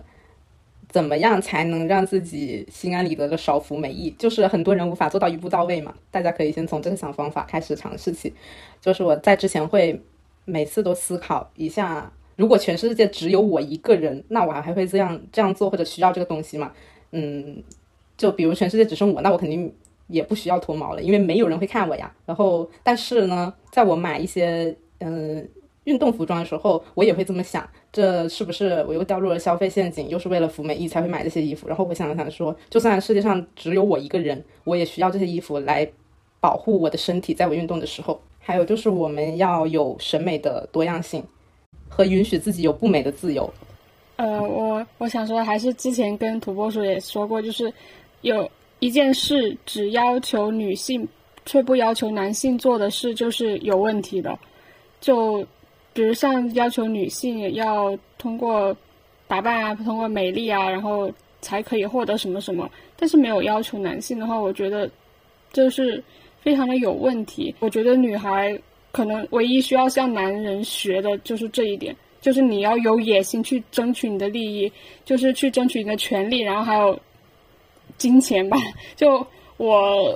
Speaker 3: 怎么样才能让自己心安理得的少服美意？就是很多人无法做到一步到位嘛。大家可以先从这个小方法开始尝试起。就是我在之前会每次都思考一下，如果全世界只有我一个人，那我还会这样这样做或者需要这个东西吗？嗯，就比如全世界只剩我，那我肯定也不需要脱毛了，因为没有人会看我呀。然后，但是呢，在我买一些嗯。运动服装的时候，我也会这么想，这是不是我又掉入了消费陷阱？又是为了服美意才会买这些衣服？然后我想了想说，就算世界上只有我一个人，我也需要这些衣服来保护我的身体，在我运动的时候。还有就是我们要有审美的多样性，和允许自己有不美的自由。
Speaker 2: 呃，我我想说，还是之前跟土拨鼠也说过，就是有一件事只要求女性却不要求男性做的事，就是有问题的，就。比如像要求女性要通过打扮啊，通过美丽啊，然后才可以获得什么什么，但是没有要求男性的话，我觉得这是非常的有问题。我觉得女孩可能唯一需要向男人学的就是这一点，就是你要有野心去争取你的利益，就是去争取你的权利，然后还有金钱吧。就我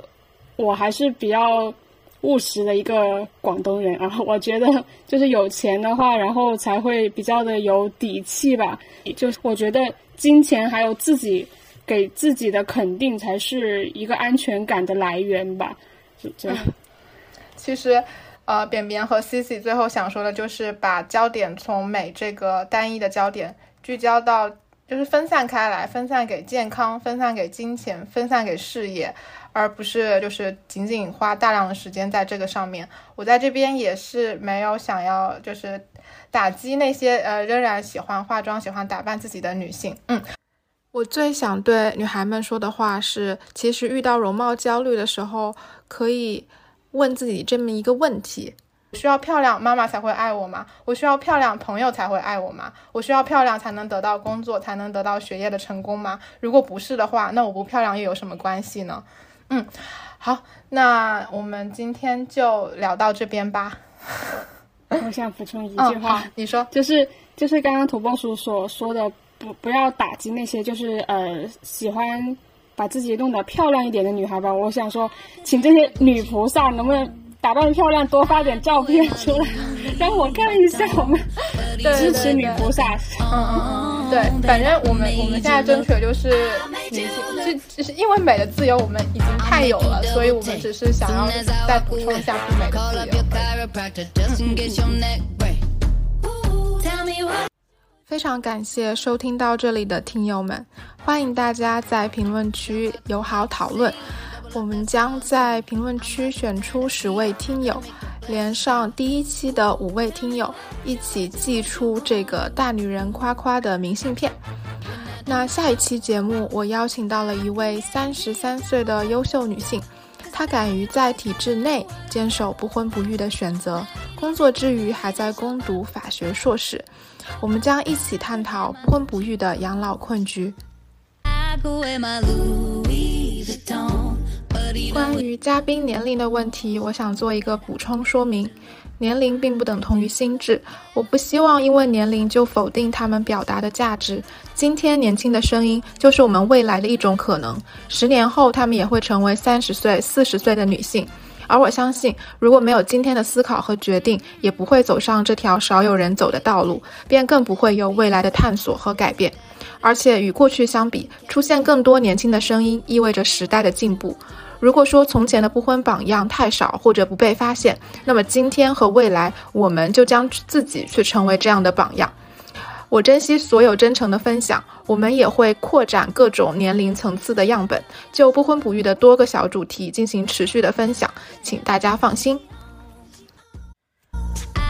Speaker 2: 我还是比较。务实的一个广东人 啊，我觉得就是有钱的话，然后才会比较的有底气吧。就是我觉得金钱还有自己给自己的肯定，才是一个安全感的来源吧。就这样。
Speaker 1: 其实，呃，扁扁和 Cici 最后想说的就是把焦点从美这个单一的焦点聚焦到，就是分散开来，分散给健康，分散给金钱，分散给事业。而不是就是仅仅花大量的时间在这个上面。我在这边也是没有想要就是打击那些呃仍然喜欢化妆、喜欢打扮自己的女性。嗯，我最想对女孩们说的话是：其实遇到容貌焦虑的时候，可以问自己这么一个问题。需要漂亮妈妈才会爱我吗？我需要漂亮朋友才会爱我吗？我需要漂亮才能得到工作，才能得到学业的成功吗？如果不是的话，那我不漂亮又有什么关系呢？嗯，好，那我们今天就聊到这边吧。
Speaker 2: 我想补充一句话，
Speaker 1: 你说，
Speaker 2: 就是就是刚刚土拨鼠所说的，不不要打击那些就是呃喜欢把自己弄得漂亮一点的女孩吧。我想说，请这些女菩萨能不能？打扮漂亮，多发点照片出来，让我看一下。我们支持女菩萨。
Speaker 1: 嗯嗯嗯，对，反正我们我们现在争取的就是女性，就就是因为美的自由我们已经太有了，所以我们只是想要再补充一下不美的自由。非常感谢收听到这里的听友们，欢迎大家在评论区友好讨论。我们将在评论区选出十位听友，连上第一期的五位听友，一起寄出这个大女人夸夸的明信片。那下一期节目，我邀请到了一位三十三岁的优秀女性，她敢于在体制内坚守不婚不育的选择，工作之余还在攻读法学硕士。我们将一起探讨不婚不育的养老困局。关于嘉宾年龄的问题，我想做一个补充说明：年龄并不等同于心智。我不希望因为年龄就否定他们表达的价值。今天年轻的声音就是我们未来的一种可能。十年后，他们也会成为三十岁、四十岁的女性。而我相信，如果没有今天的思考和决定，也不会走上这条少有人走的道路，便更不会有未来的探索和改变。而且与过去相比，出现更多年轻的声音，意味着时代的进步。如果说从前的不婚榜样太少或者不被发现，那么今天和未来，我们就将自己去成为这样的榜样。我珍惜所有真诚的分享，我们也会扩展各种年龄层次的样本，就不婚不育的多个小主题进行持续的分享，请大家放心。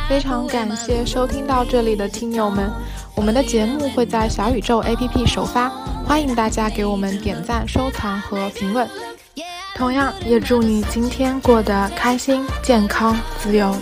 Speaker 1: 非常感谢收听到这里的听友们，我们的节目会在小宇宙 APP 首发，欢迎大家给我们点赞、收藏和评论。同样也祝你今天过得开心、健康、自由。